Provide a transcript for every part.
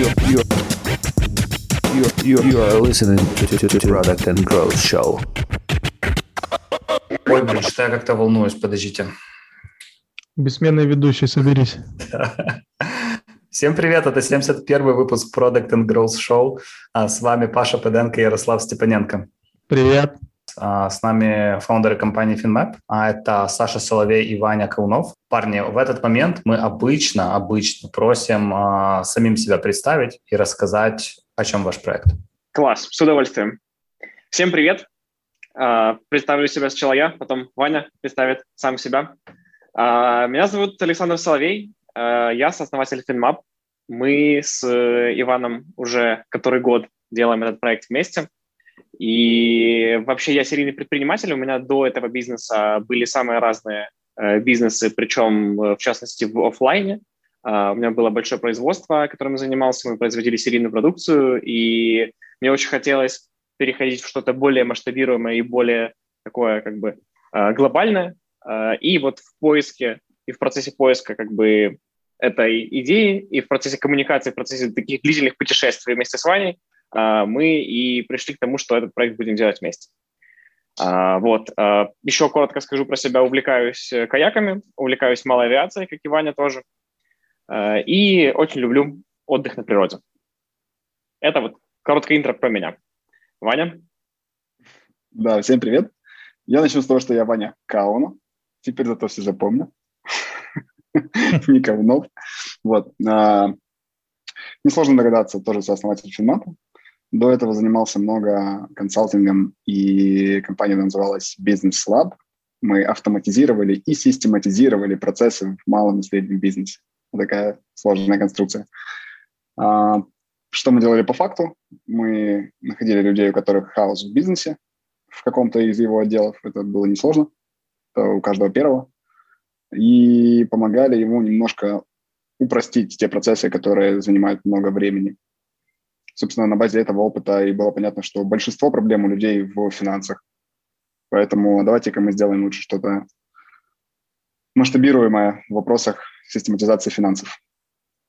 You, you, you, you are listening to, to, to Product and Growth Show. Ой, блин, что я как-то волнуюсь, подождите. Бессменный ведущий, соберись. Всем привет, это 71 выпуск Product and Growth Show. А с вами Паша Педенко и Ярослав Степаненко. Привет. А, с нами фаундеры компании FinMap, а это Саша Соловей и Ваня Каунов. Парни, в этот момент мы обычно, обычно просим а, самим себя представить и рассказать, о чем ваш проект. Класс, с удовольствием. Всем привет. А, представлю себя сначала я, потом Ваня представит сам себя. Меня зовут Александр Соловей, я сооснователь FinMap. Мы с э, Иваном уже который год делаем этот проект вместе – и вообще я серийный предприниматель, у меня до этого бизнеса были самые разные э, бизнесы, причем э, в частности в офлайне. Uh, у меня было большое производство, которым я занимался, мы производили серийную продукцию, и мне очень хотелось переходить в что-то более масштабируемое и более такое как бы uh, глобальное. Uh, и вот в поиске и в процессе поиска как бы этой идеи, и в процессе коммуникации, в процессе таких длительных путешествий вместе с Ваней мы и пришли к тому, что этот проект будем делать вместе. А, вот. А, еще коротко скажу про себя. Увлекаюсь э, каяками, увлекаюсь малой авиацией, как и Ваня тоже. И очень люблю отдых на природе. Это вот короткое интро про меня. Ваня? Да, всем привет. Я начну с того, что я Ваня Кауна. Теперь зато все запомню. Не Каунов. Вот. Несложно догадаться, тоже сооснователь Финмапа. До этого занимался много консалтингом, и компания называлась Business Lab. Мы автоматизировали и систематизировали процессы в малом и среднем бизнесе. Такая сложная конструкция. А, что мы делали по факту? Мы находили людей, у которых хаос в бизнесе, в каком-то из его отделов. Это было несложно. Это у каждого первого. И помогали ему немножко упростить те процессы, которые занимают много времени собственно, на базе этого опыта и было понятно, что большинство проблем у людей в финансах. Поэтому давайте-ка мы сделаем лучше что-то масштабируемое в вопросах систематизации финансов.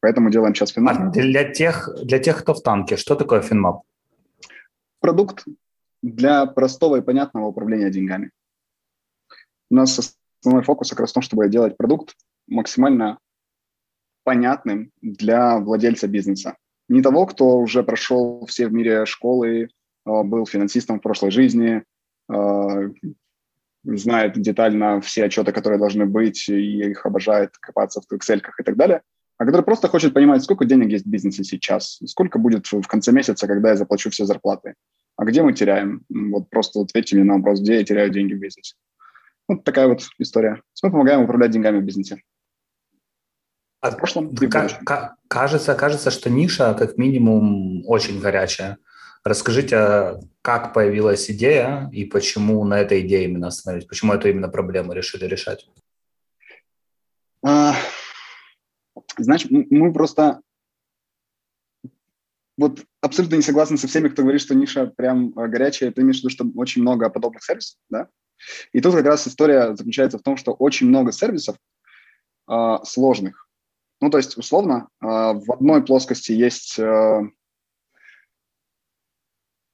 Поэтому делаем сейчас Finmap. А для тех, для тех, кто в танке, что такое Finmap? Продукт для простого и понятного управления деньгами. У нас основной фокус как раз в том, чтобы делать продукт максимально понятным для владельца бизнеса не того, кто уже прошел все в мире школы, а, был финансистом в прошлой жизни, а, знает детально все отчеты, которые должны быть, и их обожает копаться в Excel и так далее, а который просто хочет понимать, сколько денег есть в бизнесе сейчас, сколько будет в конце месяца, когда я заплачу все зарплаты, а где мы теряем. Вот просто ответьте мне на вопрос, где я теряю деньги в бизнесе. Вот такая вот история. Мы помогаем управлять деньгами в бизнесе. А в прошлом кажется, кажется, что ниша как минимум очень горячая. Расскажите, как появилась идея и почему на этой идее именно остановились? Почему эту именно проблему решили решать? А, знаешь, мы просто вот абсолютно не согласны со всеми, кто говорит, что ниша прям а, горячая. Ты имеешь в виду, что очень много подобных сервисов, да? И тут как раз история заключается в том, что очень много сервисов э, сложных, ну, то есть, условно, а, в одной плоскости есть 1С,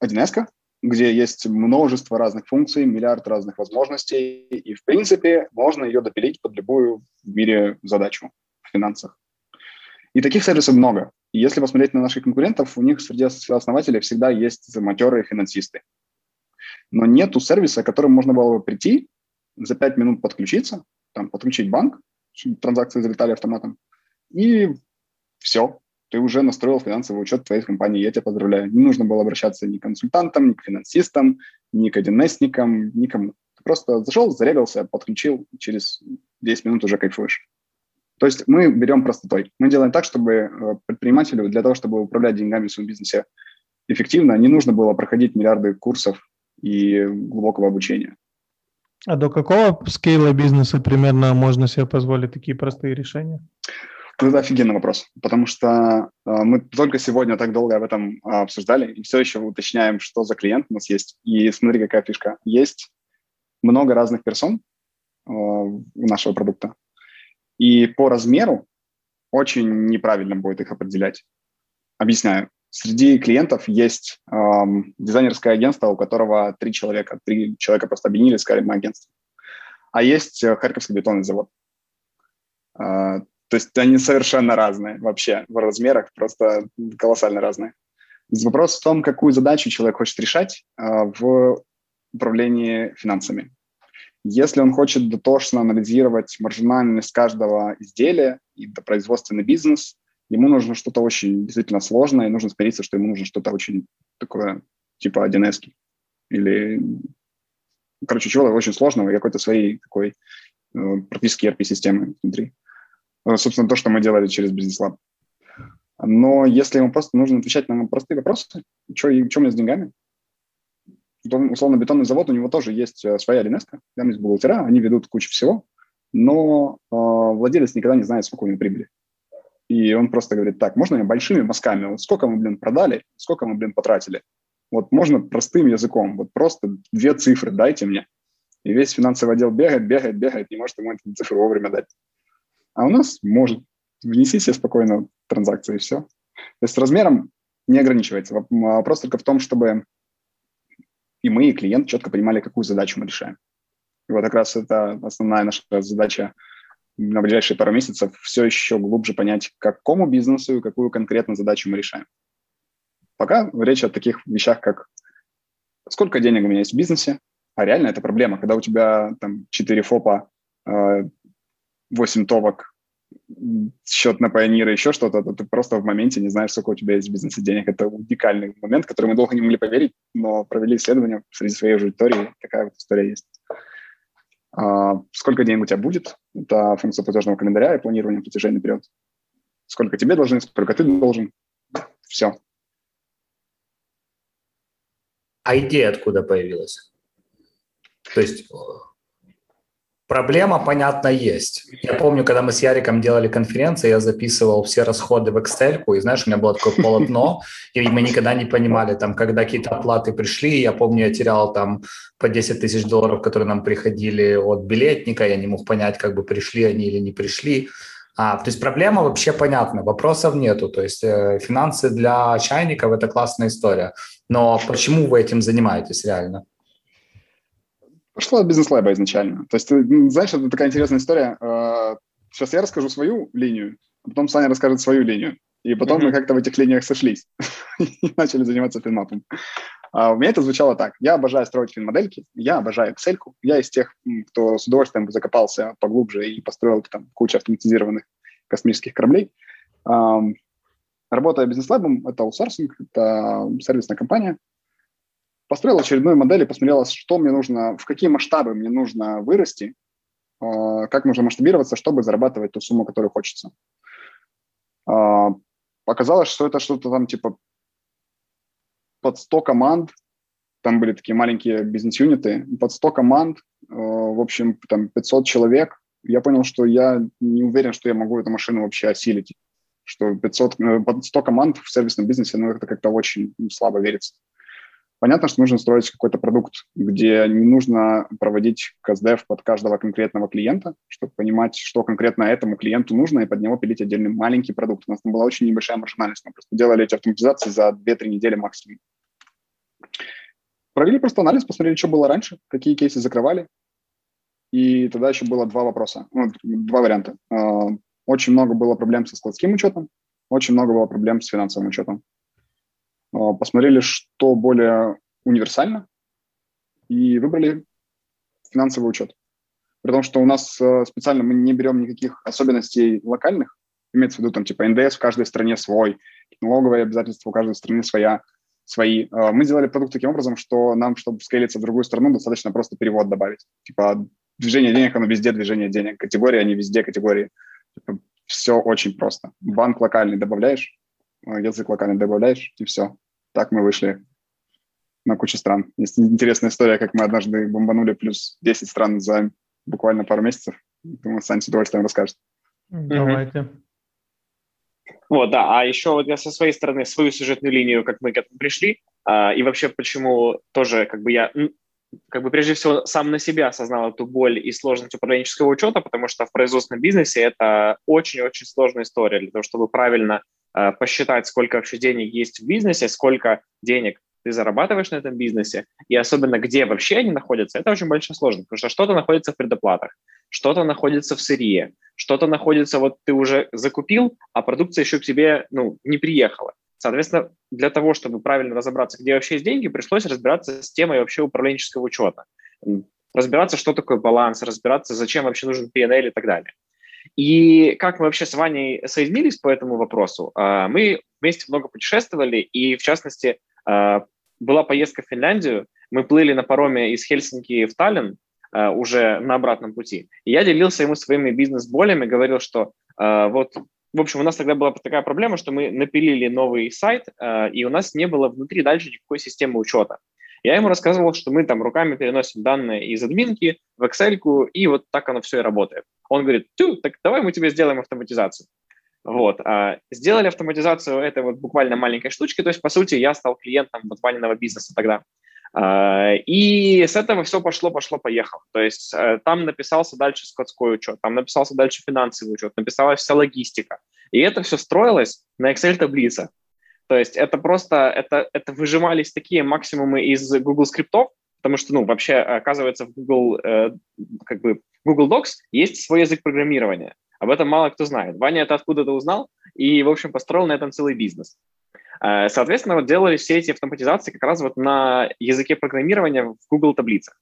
э, где есть множество разных функций, миллиард разных возможностей, и, в принципе, можно ее допилить под любую в мире задачу в финансах. И таких сервисов много. И если посмотреть на наших конкурентов, у них среди основателей всегда есть матерые финансисты. Но нету сервиса, к которому можно было бы прийти, за 5 минут подключиться, там, подключить банк, транзакции залетали автоматом, и все, ты уже настроил финансовый учет твоей компании. Я тебя поздравляю. Не нужно было обращаться ни к консультантам, ни к финансистам, ни к 1С-никам, никому. Ты просто зашел, зарегался, подключил, через 10 минут уже кайфуешь. То есть мы берем простотой. Мы делаем так, чтобы э, предпринимателю для того, чтобы управлять деньгами в своем бизнесе эффективно, не нужно было проходить миллиарды курсов и глубокого обучения. А до какого скейла бизнеса примерно можно себе позволить такие простые решения? Это офигенный вопрос, потому что э, мы только сегодня так долго об этом э, обсуждали и все еще уточняем, что за клиент у нас есть. И смотри, какая фишка. Есть много разных персон э, нашего продукта. И по размеру очень неправильно будет их определять. объясняю. Среди клиентов есть эм, дизайнерское агентство, у которого три человека. Три человека просто объединили, сказали, мы агентство. А есть э, Харьковский бетонный завод. Э, то есть они совершенно разные вообще в размерах, просто колоссально разные. Вопрос в том, какую задачу человек хочет решать э, в управлении финансами. Если он хочет дотошно анализировать маржинальность каждого изделия и производственный бизнес, ему нужно что-то очень действительно сложное, и нужно смириться, что ему нужно что-то очень такое, типа 1 или, короче, чего-то очень сложного и какой-то своей такой э, практически ERP-системы внутри. Э, собственно, то, что мы делали через Business Lab. Но если ему просто нужно отвечать на простые вопросы, что, что у меня с деньгами, условно бетонный завод, у него тоже есть э, своя линеска, там есть бухгалтера, они ведут кучу всего, но э, владелец никогда не знает, сколько у него прибыли. И он просто говорит, так, можно мне большими мазками, вот сколько мы, блин, продали, сколько мы, блин, потратили. Вот можно простым языком, вот просто две цифры дайте мне. И весь финансовый отдел бегает, бегает, бегает, не может ему эту цифру вовремя дать. А у нас может. Внеси себе спокойно транзакции и все. То есть размером не ограничивается. Вопрос только в том, чтобы и мы, и клиент четко понимали, какую задачу мы решаем. И вот как раз это основная наша задача на ближайшие пару месяцев все еще глубже понять, какому бизнесу и какую конкретно задачу мы решаем. Пока речь о таких вещах, как сколько денег у меня есть в бизнесе, а реально это проблема. Когда у тебя там 4 ФОПа, 8 э, товок, счет на Pioneer, еще что-то, то ты просто в моменте не знаешь, сколько у тебя есть в бизнесе денег. Это уникальный момент, который мы долго не могли поверить, но провели исследование среди своей аудитории, такая вот история есть. А, сколько денег у тебя будет? Это функция платежного календаря и планирования платежей наперед. Сколько тебе должны, сколько ты должен. Все. А идея откуда появилась? То есть Проблема, понятно, есть. Я помню, когда мы с Яриком делали конференцию, я записывал все расходы в Excel, и знаешь, у меня было такое полотно, и мы никогда не понимали, там, когда какие-то оплаты пришли, я помню, я терял там по 10 тысяч долларов, которые нам приходили от билетника, я не мог понять, как бы пришли они или не пришли. А, то есть проблема вообще понятна, вопросов нету. То есть э, финансы для чайников – это классная история. Но почему вы этим занимаетесь реально? Пошло от бизнес-лайба изначально. То есть, знаешь, это такая интересная история. Сейчас а, я расскажу свою линию, а потом Саня расскажет свою линию. И потом mm-hmm. мы как-то в этих линиях сошлись и начали заниматься финмапом. А у меня это звучало так. Я обожаю строить финмодельки, я обожаю Excel. Я из тех, кто с удовольствием закопался поглубже и построил там кучу автоматизированных космических кораблей. Работая бизнес-лабом, это аутсорсинг, это сервисная компания, построил очередную модель и посмотрел, что мне нужно, в какие масштабы мне нужно вырасти, а, как нужно масштабироваться, чтобы зарабатывать ту сумму, которую хочется. А, оказалось, что это что-то там типа под 100 команд, там были такие маленькие бизнес-юниты, под 100 команд, а, в общем, там 500 человек. Я понял, что я не уверен, что я могу эту машину вообще осилить, что 500, э, под 100 команд в сервисном бизнесе, ну, это как-то очень слабо верится. Понятно, что нужно строить какой-то продукт, где не нужно проводить каздев под каждого конкретного клиента, чтобы понимать, что конкретно этому клиенту нужно, и под него пилить отдельный маленький продукт. У нас там была очень небольшая маржинальность. Мы просто делали эти автоматизации за 2-3 недели максимум. Провели просто анализ, посмотрели, что было раньше, какие кейсы закрывали. И тогда еще было два вопроса, ну, два варианта. А, очень много было проблем со складским учетом, очень много было проблем с финансовым учетом. А, посмотрели, что более универсально, и выбрали финансовый учет. При том, что у нас э, специально мы не берем никаких особенностей локальных, имеется в виду там типа НДС в каждой стране свой, налоговые обязательства у каждой страны своя, свои. А, мы сделали продукт таким образом, что нам, чтобы скейлиться в другую страну, достаточно просто перевод добавить. Типа движение денег, оно везде движение денег. Категории, они везде категории. Типа, все очень просто. Банк локальный добавляешь, язык локальный добавляешь, и все. Так мы вышли на кучу стран. Есть интересная история, как мы однажды бомбанули плюс 10 стран за буквально пару месяцев. Думаю, Сань с удовольствием расскажет. Давайте. Вот, да. А еще вот я со своей стороны свою сюжетную линию, как мы к этому пришли, а, и вообще почему тоже как бы я как бы прежде всего сам на себя осознал эту боль и сложность управленческого учета, потому что в производственном бизнесе это очень-очень сложная история для того, чтобы правильно э, посчитать, сколько вообще денег есть в бизнесе, сколько денег ты зарабатываешь на этом бизнесе, и особенно где вообще они находятся, это очень большая сложность, потому что что-то находится в предоплатах, что-то находится в сырье, что-то находится, вот ты уже закупил, а продукция еще к тебе ну, не приехала. Соответственно, для того, чтобы правильно разобраться, где вообще есть деньги, пришлось разбираться с темой вообще управленческого учета. Разбираться, что такое баланс, разбираться, зачем вообще нужен P&L и так далее. И как мы вообще с Ваней соединились по этому вопросу? А, мы вместе много путешествовали, и в частности а, была поездка в Финляндию, мы плыли на пароме из Хельсинки в Таллин а, уже на обратном пути. И я делился ему своими бизнес-болями, говорил, что вот в общем, у нас тогда была такая проблема, что мы напилили новый сайт, и у нас не было внутри дальше никакой системы учета. Я ему рассказывал, что мы там руками переносим данные из админки в Excel, и вот так оно все и работает. Он говорит, тю, так давай мы тебе сделаем автоматизацию. Вот. А, сделали автоматизацию этой вот буквально маленькой штучки, то есть, по сути, я стал клиентом вот ваниного бизнеса тогда. А, и с этого все пошло, пошло, поехало. То есть э, там написался дальше складской учет, там написался дальше финансовый учет, написалась вся логистика. И это все строилось на Excel-таблицах. То есть это просто, это, это выжимались такие максимумы из Google скриптов, потому что, ну, вообще, оказывается, в Google, э, как бы, Google Docs есть свой язык программирования. Об этом мало кто знает. Ваня это откуда-то узнал и, в общем, построил на этом целый бизнес. Э, соответственно, вот делали все эти автоматизации как раз вот на языке программирования в Google таблицах.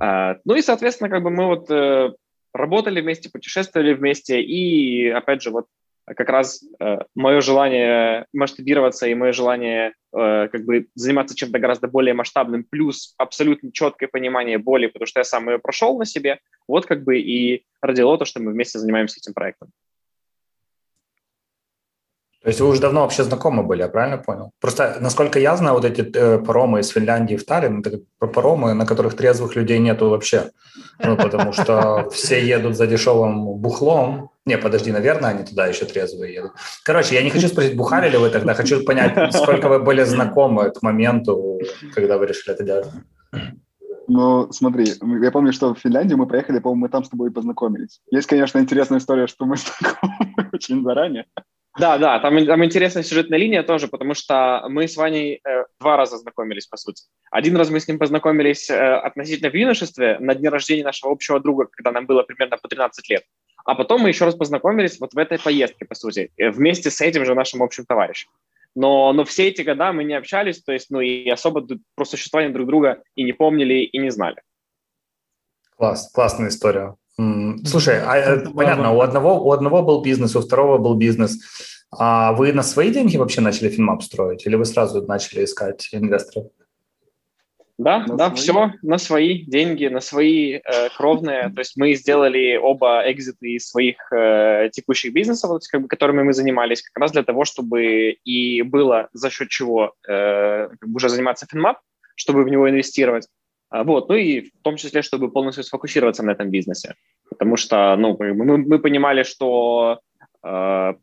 Э, ну и, соответственно, как бы мы вот э, работали вместе, путешествовали вместе, и, опять же, вот как раз мое желание масштабироваться и мое желание как бы заниматься чем-то гораздо более масштабным, плюс абсолютно четкое понимание боли, потому что я сам ее прошел на себе, вот как бы и родило то, что мы вместе занимаемся этим проектом. То есть вы уже давно вообще знакомы были, я правильно понял? Просто, насколько я знаю, вот эти э, паромы из Финляндии в Таллин, это паромы, на которых трезвых людей нету вообще. Ну, потому что все едут за дешевым бухлом. Не, подожди, наверное, они туда еще трезвые едут. Короче, я не хочу спросить, бухали ли вы тогда, хочу понять, сколько вы были знакомы к моменту, когда вы решили это делать. Ну, смотри, я помню, что в Финляндию мы поехали, по-моему, мы там с тобой познакомились. Есть, конечно, интересная история, что мы знакомы очень заранее. Да, да, там, там интересная сюжетная линия тоже, потому что мы с Ваней э, два раза знакомились, по сути. Один раз мы с ним познакомились э, относительно в юношестве на дне рождения нашего общего друга, когда нам было примерно по 13 лет. А потом мы еще раз познакомились вот в этой поездке, по сути, э, вместе с этим же нашим общим товарищем. Но, но все эти года мы не общались, то есть, ну и особо про существование друг друга и не помнили, и не знали. Класс, классная история. Слушай, а, э, понятно, у одного, у одного был бизнес, у второго был бизнес. А вы на свои деньги вообще начали Finmap строить? Или вы сразу начали искать инвесторов? Да, на да, свои? все на свои деньги, на свои э, кровные. То есть мы сделали оба exit ы из своих э, текущих бизнесов, вот, как бы, которыми мы занимались, как раз для того, чтобы и было за счет чего э, как бы уже заниматься Finmap, чтобы в него инвестировать, вот, ну и в том числе, чтобы полностью сфокусироваться на этом бизнесе. Потому что, ну, мы, мы понимали, что э,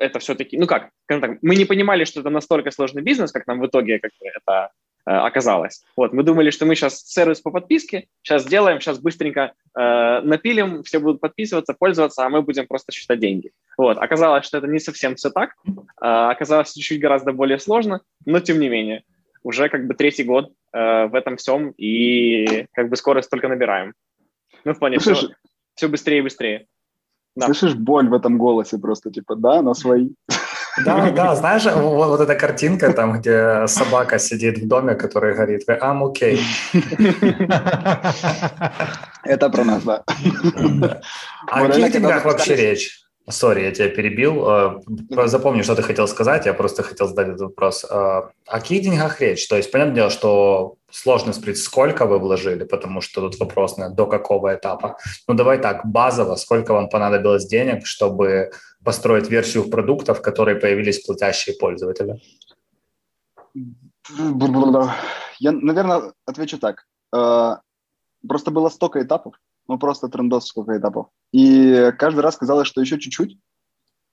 это все-таки, ну как, так, мы не понимали, что это настолько сложный бизнес, как нам в итоге как это э, оказалось. Вот, мы думали, что мы сейчас сервис по подписке, сейчас сделаем, сейчас быстренько э, напилим, все будут подписываться, пользоваться, а мы будем просто считать деньги. Вот, оказалось, что это не совсем все так, э, оказалось чуть-чуть гораздо более сложно, но тем не менее уже как бы третий год э, в этом всем, и как бы скорость только набираем. Ну, в плане Слышишь, все, все быстрее и быстрее. Да. Слышишь боль в этом голосе просто, типа, да, на свои. Да, да, знаешь, вот, вот эта картинка там, где собака сидит в доме, который горит. I'm okay. Это про нас, да. О каких деньгах вообще речь? Сори, я тебя перебил. Э, запомни, что ты хотел сказать. Я просто хотел задать этот вопрос. Э, о каких деньгах речь? То есть, понятное дело, что сложно спросить, сколько вы вложили, потому что тут вопрос на до какого этапа. Ну, давай так, базово, сколько вам понадобилось денег, чтобы построить версию продуктов, которые появились платящие пользователи? Я, наверное, отвечу так. Э, просто было столько этапов, ну просто трендос сколько этапов. И каждый раз казалось, что еще чуть-чуть.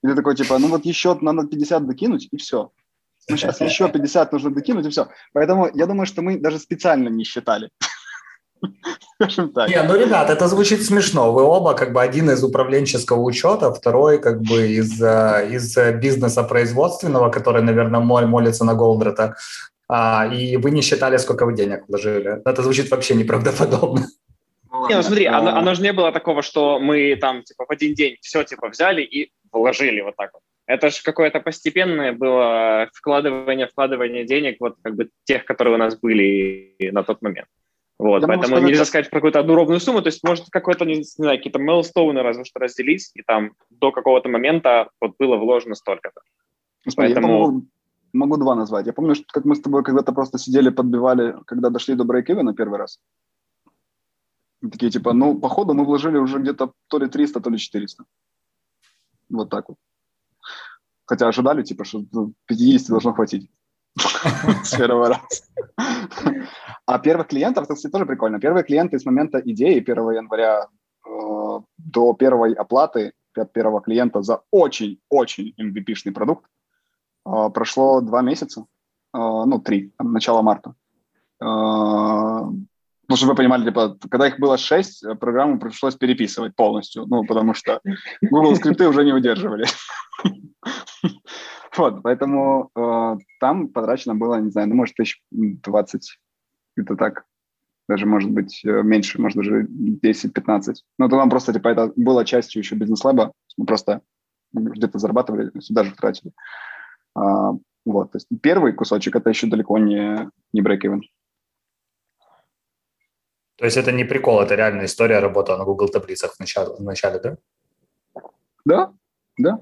И ты такой, типа, ну вот еще надо 50 докинуть, и все. Ну сейчас еще 50 нужно докинуть, и все. Поэтому я думаю, что мы даже специально не считали. Скажем так. Не, ну, ребят, это звучит смешно. Вы оба как бы один из управленческого учета, второй как бы из, э, из бизнеса производственного, который, наверное, молится на Голдрата. А, и вы не считали, сколько вы денег вложили. Это звучит вообще неправдоподобно. Не, ну смотри, оно, оно же не было такого, что мы там типа в один день все типа взяли и вложили вот так вот. Это же какое-то постепенное было вкладывание, вкладывание денег, вот как бы тех, которые у нас были на тот момент. Вот, Я поэтому сказать, нельзя сказать про какую-то одну ровную сумму, то есть может какой-то, не, знаю, какие-то мейлстоуны разве что разделить, и там до какого-то момента вот было вложено столько-то. Смотри, поэтому... я могу, могу два назвать. Я помню, что как мы с тобой когда-то просто сидели, подбивали, когда дошли до брейк на первый раз. И такие типа, ну, походу мы вложили уже где-то то ли 300, то ли 400. Вот так вот. Хотя ожидали, типа, что 50 должно хватить с первого раза. А первых клиентов, это, кстати, тоже прикольно. Первые клиенты с момента идеи 1 января э, до первой оплаты первого клиента за очень-очень MVP-шный продукт э, прошло два месяца, э, ну, три, начало марта. Ну, чтобы вы понимали, типа, когда их было шесть, программу пришлось переписывать полностью, ну, потому что Google скрипты уже не удерживали. Вот, поэтому э, там потрачено было, не знаю, ну, может, тысяч двадцать, это так, даже, может быть, э, меньше, может, даже 10-15. Но это нам просто, типа, это было частью еще бизнес-лаба, мы просто где-то зарабатывали, сюда же тратили. А, вот, то есть первый кусочек – это еще далеко не, не break-even. То есть это не прикол, это реальная история работы на Google таблицах в начале, в начале да? Да, да.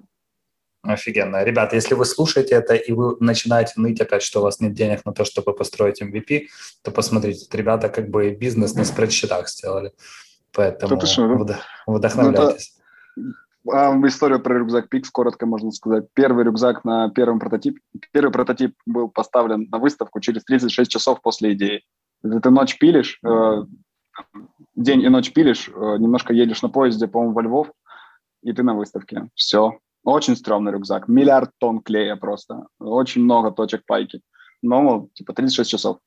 Офигенно. Ребята, если вы слушаете это и вы начинаете ныть опять, что у вас нет денег на то, чтобы построить MVP, то посмотрите, ребята как бы бизнес на спредсчетах сделали. Поэтому вд- вдохновляйтесь. Ну, это... А, историю про рюкзак Pix коротко можно сказать. Первый рюкзак на первом прототипе. Первый прототип был поставлен на выставку через 36 часов после идеи. Ты ночь пилишь, э, день и ночь пилишь, э, немножко едешь на поезде, по-моему, во Львов, и ты на выставке. Все. Очень стрёмный рюкзак. Миллиард тонн клея просто. Очень много точек пайки. Но, типа, 36 часов.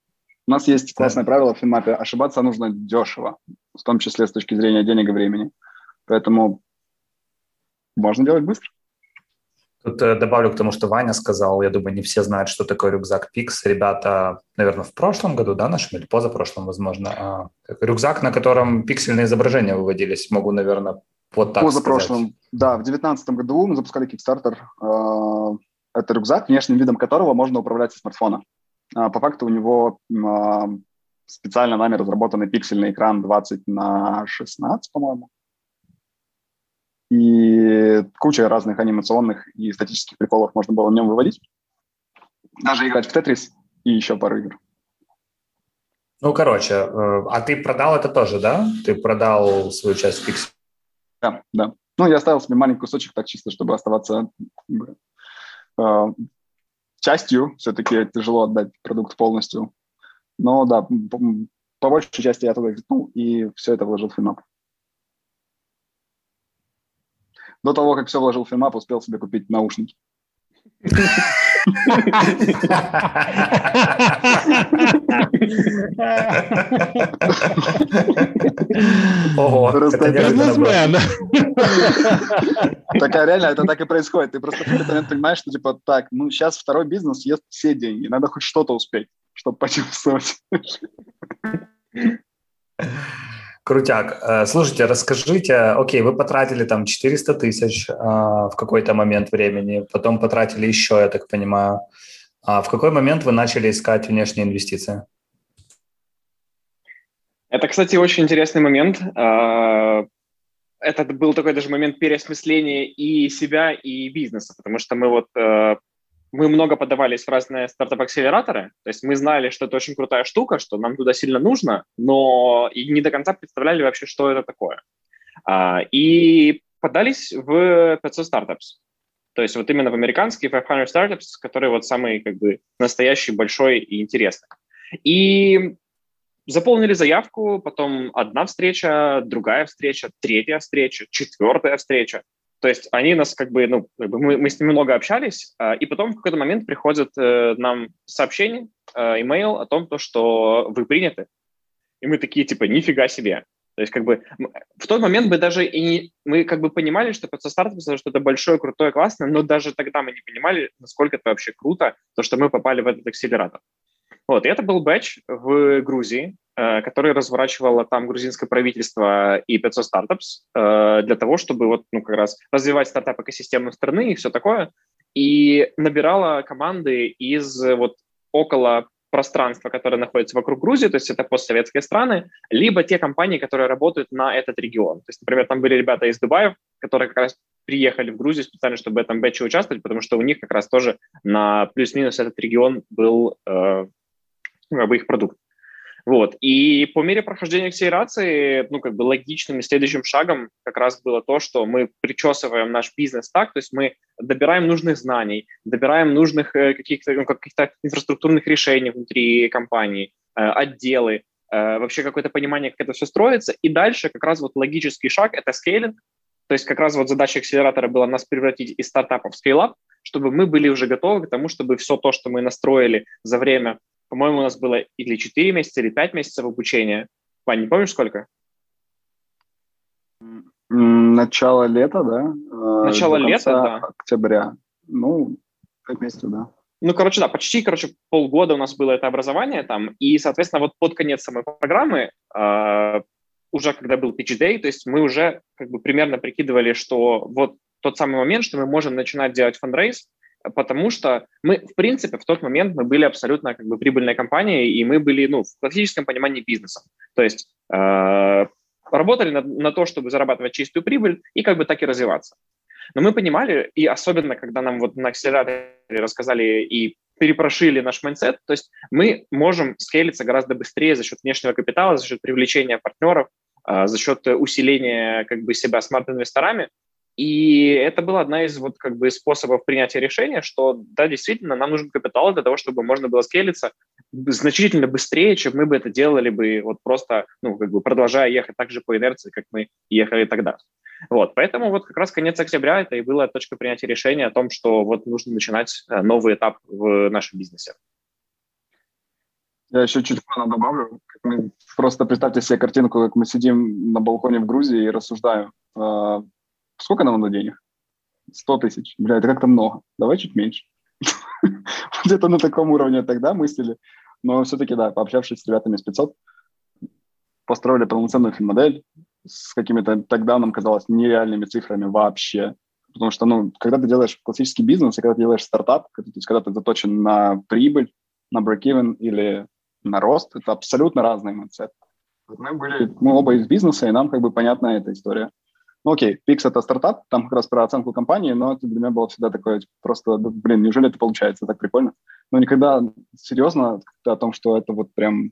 У нас есть классное правило в Финмапе. Ошибаться нужно дешево, в том числе с точки зрения денег и времени. Поэтому можно делать быстро. Тут э, добавлю к тому, что Ваня сказал, я думаю, не все знают, что такое рюкзак Pix. Ребята, наверное, в прошлом году, да, нашем или позапрошлом, возможно, а, рюкзак, на котором пиксельные изображения выводились, могу, наверное, вот так Позапрошлом, сказать. да, в 2019 году мы запускали Kickstarter. Э, это рюкзак, внешним видом которого можно управлять со смартфона. А, по факту у него а, специально нами разработанный пиксельный экран 20 на 16, по-моему и куча разных анимационных и статических приколов можно было в нем выводить. Даже играть в Тетрис и еще пару игр. Ну, короче, э, а ты продал это тоже, да? Ты продал свою часть Pixel? Да, да. Ну, я оставил себе маленький кусочек так чисто, чтобы оставаться э, частью. Все-таки тяжело отдать продукт полностью. Но да, по, по большей части я туда взял и все это вложил в финап. До того, как все вложил в финмап, успел себе купить наушники. Ого, бизнесмен. Такая реально, это так и происходит. Ты просто в какой-то момент понимаешь, что типа так, ну сейчас второй бизнес ест все деньги, надо хоть что-то успеть, чтобы почувствовать. Крутяк. Э, слушайте, расскажите, окей, вы потратили там 400 тысяч а, в какой-то момент времени, потом потратили еще, я так понимаю. А в какой момент вы начали искать внешние инвестиции? Это, кстати, очень интересный момент. А, это был такой даже момент переосмысления и себя, и бизнеса, потому что мы вот э, мы много подавались в разные стартап-акселераторы, то есть мы знали, что это очень крутая штука, что нам туда сильно нужно, но и не до конца представляли вообще, что это такое. А, и подались в 500 стартапс. То есть вот именно в американские 500 стартапс, которые вот самый как бы настоящий, большой и интересный. И заполнили заявку, потом одна встреча, другая встреча, третья встреча, четвертая встреча. То есть они нас как бы, ну, мы, мы с ними много общались, э, и потом в какой-то момент приходит э, нам сообщение, э, имейл о том, то, что вы приняты. И мы такие, типа, нифига себе. То есть, как бы, в тот момент мы даже и не, мы как бы понимали, что 500 стартапов, что это большое, крутое, классное, но даже тогда мы не понимали, насколько это вообще круто, то, что мы попали в этот акселератор. Вот, и это был бэч в Грузии, который разворачивало там грузинское правительство и 500 стартапс э, для того, чтобы вот, ну, как раз развивать стартап-экосистему страны и все такое. И набирала команды из вот около пространство, которое находится вокруг Грузии, то есть это постсоветские страны, либо те компании, которые работают на этот регион. То есть, например, там были ребята из Дубая, которые как раз приехали в Грузию специально, чтобы в этом бэче участвовать, потому что у них как раз тоже на плюс-минус этот регион был э, ну, как бы их продукт. Вот. И по мере прохождения акселерации, ну, как бы логичным и следующим шагом как раз было то, что мы причесываем наш бизнес так, то есть мы добираем нужных знаний, добираем нужных э, каких-то, ну, каких-то инфраструктурных решений внутри компании, э, отделы, э, вообще какое-то понимание, как это все строится. И дальше как раз вот логический шаг – это скейлинг, то есть как раз вот задача акселератора была нас превратить из стартапов в скейлап, чтобы мы были уже готовы к тому, чтобы все то, что мы настроили за время по-моему, у нас было или 4 месяца, или 5 месяцев обучения. Вань, не помнишь, сколько? Начало лета, да? Э, Начало лета, да. Октября. Ну, 5 месяцев, да. Ну, короче, да, почти, короче, полгода у нас было это образование там, и, соответственно, вот под конец самой программы, э, уже когда был pitch day, то есть мы уже как бы примерно прикидывали, что вот тот самый момент, что мы можем начинать делать фандрейз, потому что мы, в принципе, в тот момент мы были абсолютно как бы прибыльной компанией, и мы были, ну, в классическом понимании бизнеса. То есть э, работали на, на то, чтобы зарабатывать чистую прибыль и как бы так и развиваться. Но мы понимали, и особенно, когда нам вот на акселераторе рассказали и перепрошили наш mindset, то есть мы можем scale иться гораздо быстрее за счет внешнего капитала, за счет привлечения партнеров, э, за счет усиления как бы себя smart-инвесторами, и это была одна из вот как бы способов принятия решения, что да, действительно, нам нужен капитал для того, чтобы можно было скелиться значительно быстрее, чем мы бы это делали бы вот просто, ну, как бы продолжая ехать так же по инерции, как мы ехали тогда. Вот, поэтому вот как раз конец октября это и была точка принятия решения о том, что вот нужно начинать э, новый этап в нашем бизнесе. Я еще чуть плана добавлю. Просто представьте себе картинку, как мы сидим на балконе в Грузии и рассуждаем. Сколько нам надо денег? 100 тысяч. Бля, это как-то много. Давай чуть меньше. Где-то на таком уровне тогда мыслили. Но все-таки, да, пообщавшись с ребятами с 500, построили полноценную модель с какими-то тогда нам казалось нереальными цифрами вообще. Потому что, ну, когда ты делаешь классический бизнес, и когда ты делаешь стартап, то есть когда ты заточен на прибыль, на break-even или на рост, это абсолютно разный mindset. Мы были, мы оба из бизнеса, и нам как бы понятна эта история. Ну, окей, Pix — это стартап, там как раз про оценку компании, но это для меня было всегда такое просто, блин, неужели это получается так прикольно? Но никогда серьезно о том, что это вот прям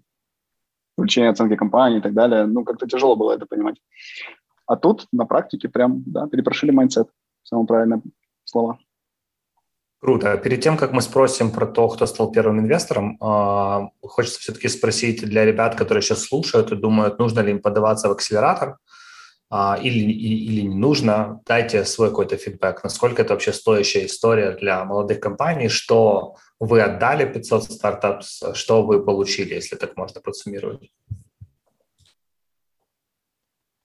увеличение оценки компании и так далее, ну, как-то тяжело было это понимать. А тут на практике прям, да, перепрошили mindset, самое правильное слово. Круто. Перед тем, как мы спросим про то, кто стал первым инвестором, а, хочется все-таки спросить для ребят, которые сейчас слушают и думают, нужно ли им подаваться в акселератор, а, или, или не нужно, дайте свой какой-то фидбэк, насколько это вообще стоящая история для молодых компаний, что вы отдали 500 стартапов, что вы получили, если так можно подсуммировать.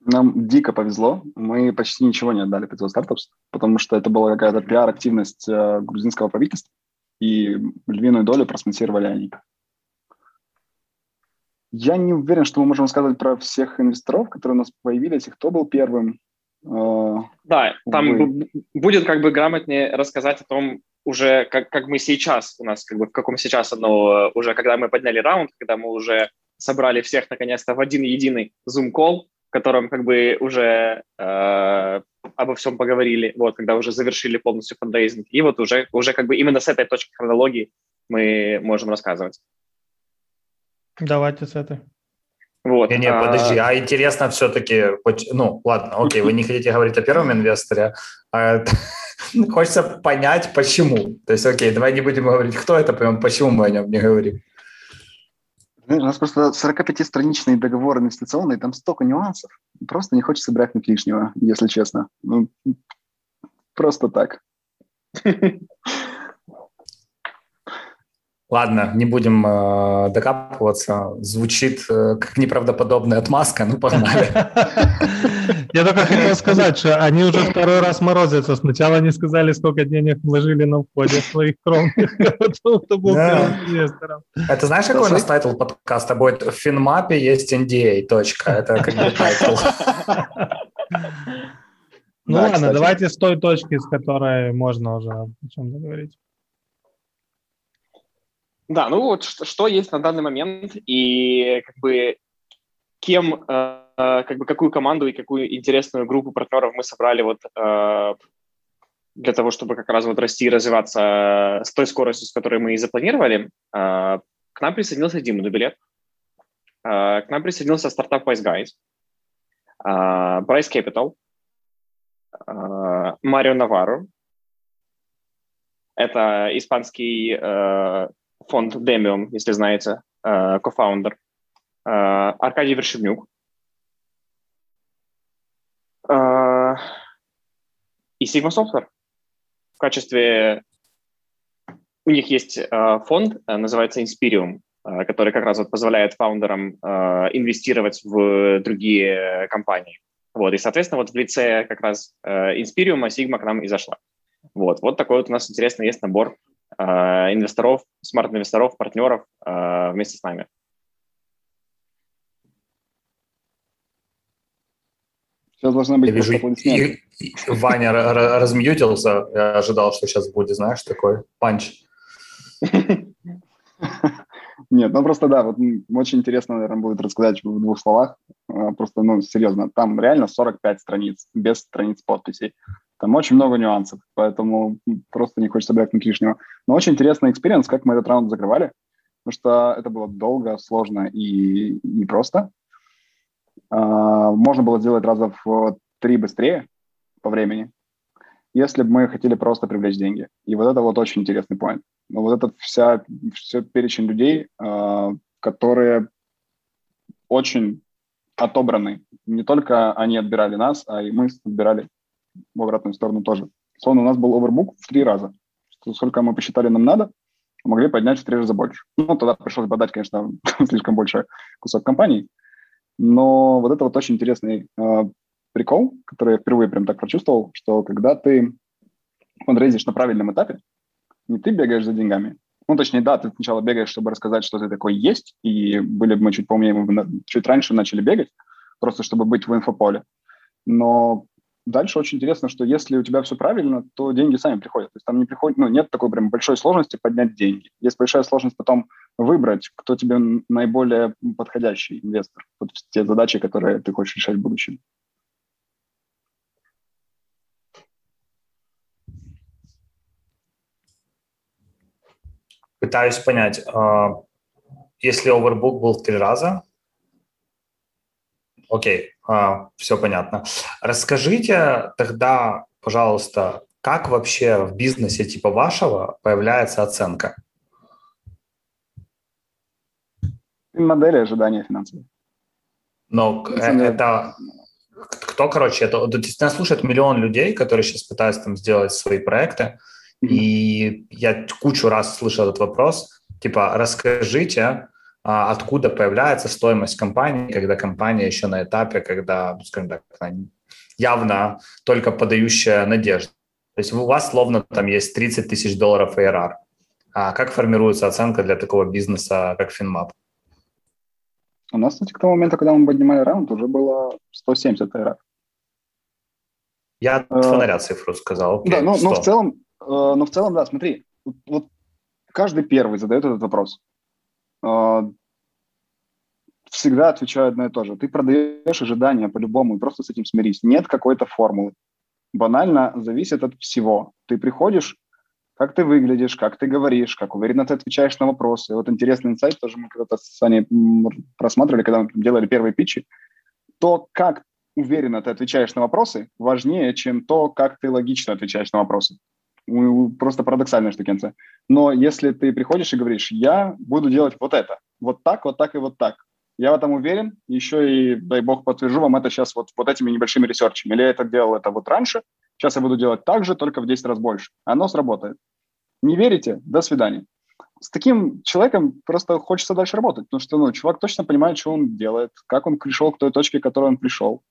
Нам дико повезло. Мы почти ничего не отдали 500 стартапов, потому что это была какая-то пиар-активность э, грузинского правительства, и львиную долю проспонсировали они. Я не уверен, что мы можем сказать про всех инвесторов, которые у нас появились, и кто был первым. Э, да, там будет как бы грамотнее рассказать о том, уже как, как мы сейчас, у нас как бы в каком сейчас оно, уже когда мы подняли раунд, когда мы уже собрали всех наконец-то в один единый Zoom-call, в котором как бы уже э, обо всем поговорили, вот, когда уже завершили полностью фандрейзинг. И вот уже, уже как бы именно с этой точки хронологии мы можем рассказывать. Давайте с этой. Вот. Не, не, а, подожди, а интересно все-таки, ну, ладно, окей, вы не хотите говорить о первом инвесторе, а хочется понять, почему. То есть, окей, давай не будем говорить, кто это, почему мы о нем не говорим. У нас просто 45-страничный договор инвестиционный, там столько нюансов. Просто не хочется брать лишнего, если честно. Ну, просто так. Ладно, не будем э, докапываться. Звучит э, как неправдоподобная отмазка. Ну, погнали. Я только хотел сказать, что они уже второй раз морозятся. Сначала они сказали, сколько денег вложили на входе своих кровных, а потом кто был инвестором. Это знаешь, какой у нас title подкаста будет? В Финмапе есть NDA, точка. Это как бы title. Ну ладно, давайте с той точки, с которой можно уже о чем-то говорить. Да, ну вот что, что есть на данный момент и как бы кем, э, как бы какую команду и какую интересную группу партнеров мы собрали вот э, для того, чтобы как раз вот расти и развиваться с той скоростью, с которой мы и запланировали. Э, к нам присоединился Дима Дубилет, э, к нам присоединился стартап Wise Guys, э, Price Capital, э, Марио Наварро, это испанский э, фонд Demium, если знаете, э, кофаундер, э, Аркадий Вершевнюк. Э, и Sigma Software. В качестве... У них есть фонд, называется Inspirium, который как раз вот позволяет фаундерам инвестировать в другие компании. Вот, и, соответственно, вот в лице как раз Inspirium Sigma к нам и зашла. Вот, вот такой вот у нас интересный есть набор инвесторов, smart-инвесторов, партнеров э, вместе с нами. Сейчас должна быть Я вижу, и, и, Ваня раз mute ился. Я ожидал, что сейчас будет, знаешь, такой punch. Нет, ну просто да, вот очень интересно, наверное, будет рассказать в двух словах. Э, просто, ну, серьезно, там реально 45 страниц, без страниц подписей. Там очень много нюансов, поэтому просто не хочется брякнуть лишнего. Но очень интересный experience, как мы этот раунд закрывали, потому что это было долго, сложно и непросто. А, можно было сделать раза в три быстрее по времени, если бы мы хотели просто привлечь деньги. И вот это вот очень интересный point. Но вот это вся, все перечень людей, а, которые очень отобраны. Не только они отбирали нас, а и мы отбирали в обратную сторону тоже. Словно у нас был овербук в три раза. Сколько мы посчитали нам надо, могли поднять в три раза больше. Ну, тогда пришлось подать, конечно, слишком большой кусок компании. Но вот это вот очень интересный э, прикол, который я впервые прям так прочувствовал, что когда ты фандрейзишь на правильном этапе, не ты бегаешь за деньгами, ну, точнее, да, ты сначала бегаешь, чтобы рассказать, что ты такой есть, и были бы мы чуть поумнее, мы бы чуть раньше начали бегать, просто чтобы быть в инфополе. Но дальше очень интересно, что если у тебя все правильно, то деньги сами приходят. То есть там не приходит, ну, нет такой прям большой сложности поднять деньги. Есть большая сложность потом выбрать, кто тебе наиболее подходящий инвестор. Вот те задачи, которые ты хочешь решать в будущем. Пытаюсь понять, а, если Overbook был в три раза, Окей, а, все понятно. Расскажите тогда, пожалуйста, как вообще в бизнесе типа вашего появляется оценка? Модели ожидания финансовых. Но это кто, короче, это, нас слушает миллион людей, которые сейчас пытаются там сделать свои проекты, mm-hmm. и я кучу раз слышал этот вопрос, типа, расскажите, откуда появляется стоимость компании, когда компания еще на этапе, когда, скажем так, явно только подающая надежду. То есть у вас словно там есть 30 тысяч долларов ARR. А как формируется оценка для такого бизнеса, как FinMap? У нас, кстати, к тому моменту, когда мы поднимали раунд, уже было 170 ARR. Я от э, фонаря цифру сказал. Окей, да, но, но, в целом, э, но в целом, да, смотри, вот каждый первый задает этот вопрос. А, всегда отвечаю одно и то же. Ты продаешь ожидания по-любому, и просто с этим смирись. Нет какой-то формулы. Банально зависит от всего. Ты приходишь, как ты выглядишь, как ты говоришь, как уверенно ты отвечаешь на вопросы. Вот интересный инсайт тоже мы когда-то с Аней просматривали, когда мы делали первые питчи. То, как уверенно ты отвечаешь на вопросы, важнее, чем то, как ты логично отвечаешь на вопросы просто парадоксальная штукенция. Но если ты приходишь и говоришь, я буду делать вот это, вот так, вот так и вот так, я в этом уверен, еще и, дай бог, подтвержу вам это сейчас вот, вот этими небольшими ресерчами. Или я это делал это вот раньше, сейчас я буду делать так же, только в 10 раз больше. Оно сработает. Не верите? До свидания. с таким человеком просто хочется дальше работать, потому что ну, чувак точно понимает, что он делает, как он пришел к той точке, к которой он пришел.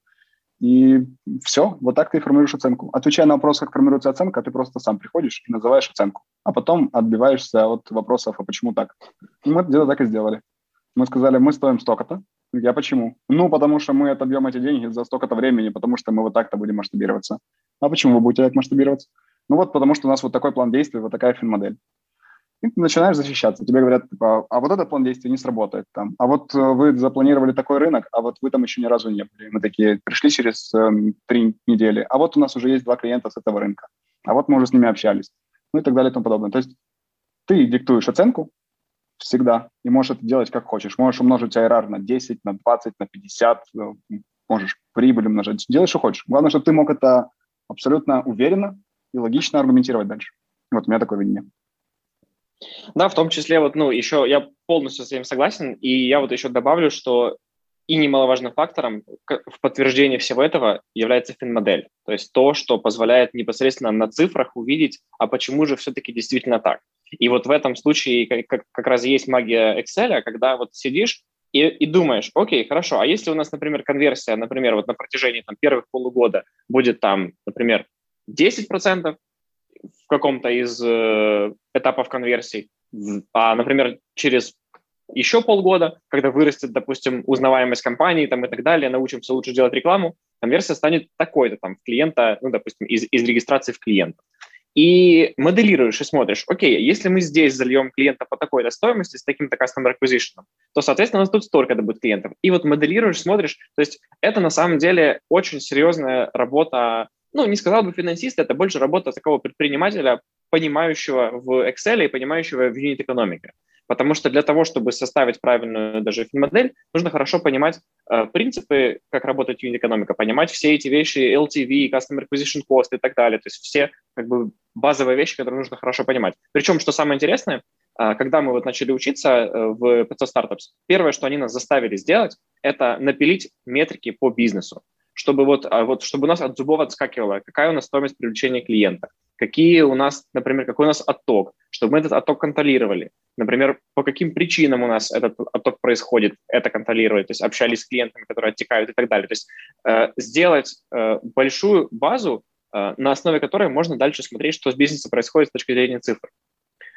И все, вот так ты формируешь оценку. Отвечая на вопрос, как формируется оценка, ты просто сам приходишь и называешь оценку, а потом отбиваешься от вопросов, а почему так. И мы где-то так и сделали. Мы сказали, мы стоим столько-то. Я почему? Ну, потому что мы отобьем эти деньги за столько-то времени, потому что мы вот так-то будем масштабироваться. А почему вы будете так масштабироваться? Ну вот потому что у нас вот такой план действий, вот такая фин-модель и ты начинаешь защищаться. Тебе говорят, типа, а вот этот план действий не сработает там. А вот э, вы запланировали такой рынок, а вот вы там еще ни разу не были. Мы такие пришли через э, три недели, а вот у нас уже есть два клиента с этого рынка. А вот мы уже с ними общались. Ну и так далее и тому подобное. То есть ты диктуешь оценку всегда и можешь это делать как хочешь. Можешь умножить IRR на 10, на 20, на 50, э, можешь прибыль умножать. Делай, что хочешь. Главное, чтобы ты мог это абсолютно уверенно и логично аргументировать дальше. Вот у меня такое видение. Да, в том числе вот, ну, еще я полностью с этим согласен, и я вот еще добавлю, что и немаловажным фактором в подтверждении всего этого является фин-модель, то есть то, что позволяет непосредственно на цифрах увидеть, а почему же все-таки действительно так. И вот в этом случае как, как раз есть магия Excel, когда вот сидишь и, и думаешь, окей, хорошо, а если у нас, например, конверсия, например, вот на протяжении там, первых полугода будет там, например, 10%, в каком-то из э, этапов конверсий, а, например, через еще полгода, когда вырастет, допустим, узнаваемость компании там, и так далее, научимся лучше делать рекламу, конверсия станет такой-то там клиента, ну, допустим, из, из регистрации в клиента. И моделируешь и смотришь, окей, если мы здесь зальем клиента по такой-то стоимости с таким-то customer acquisition, то, соответственно, у нас тут столько-то будет клиентов. И вот моделируешь, смотришь, то есть это на самом деле очень серьезная работа ну, не сказал бы финансист, это больше работа такого предпринимателя, понимающего в Excel и понимающего в юнит-экономике. Потому что для того, чтобы составить правильную даже модель, нужно хорошо понимать э, принципы, как работает юнит-экономика, понимать все эти вещи, LTV, Customer Acquisition Cost и так далее. То есть все как бы базовые вещи, которые нужно хорошо понимать. Причем, что самое интересное, э, когда мы вот начали учиться э, в 500 Startups, первое, что они нас заставили сделать, это напилить метрики по бизнесу чтобы вот, а вот чтобы у нас от зубов отскакивало, какая у нас стоимость привлечения клиента, какие у нас, например, какой у нас отток, чтобы мы этот отток контролировали. Например, по каким причинам у нас этот отток происходит, это контролировали, то есть общались с клиентами, которые оттекают и так далее. То есть э, сделать э, большую базу, э, на основе которой можно дальше смотреть, что с бизнесом происходит с точки зрения цифр.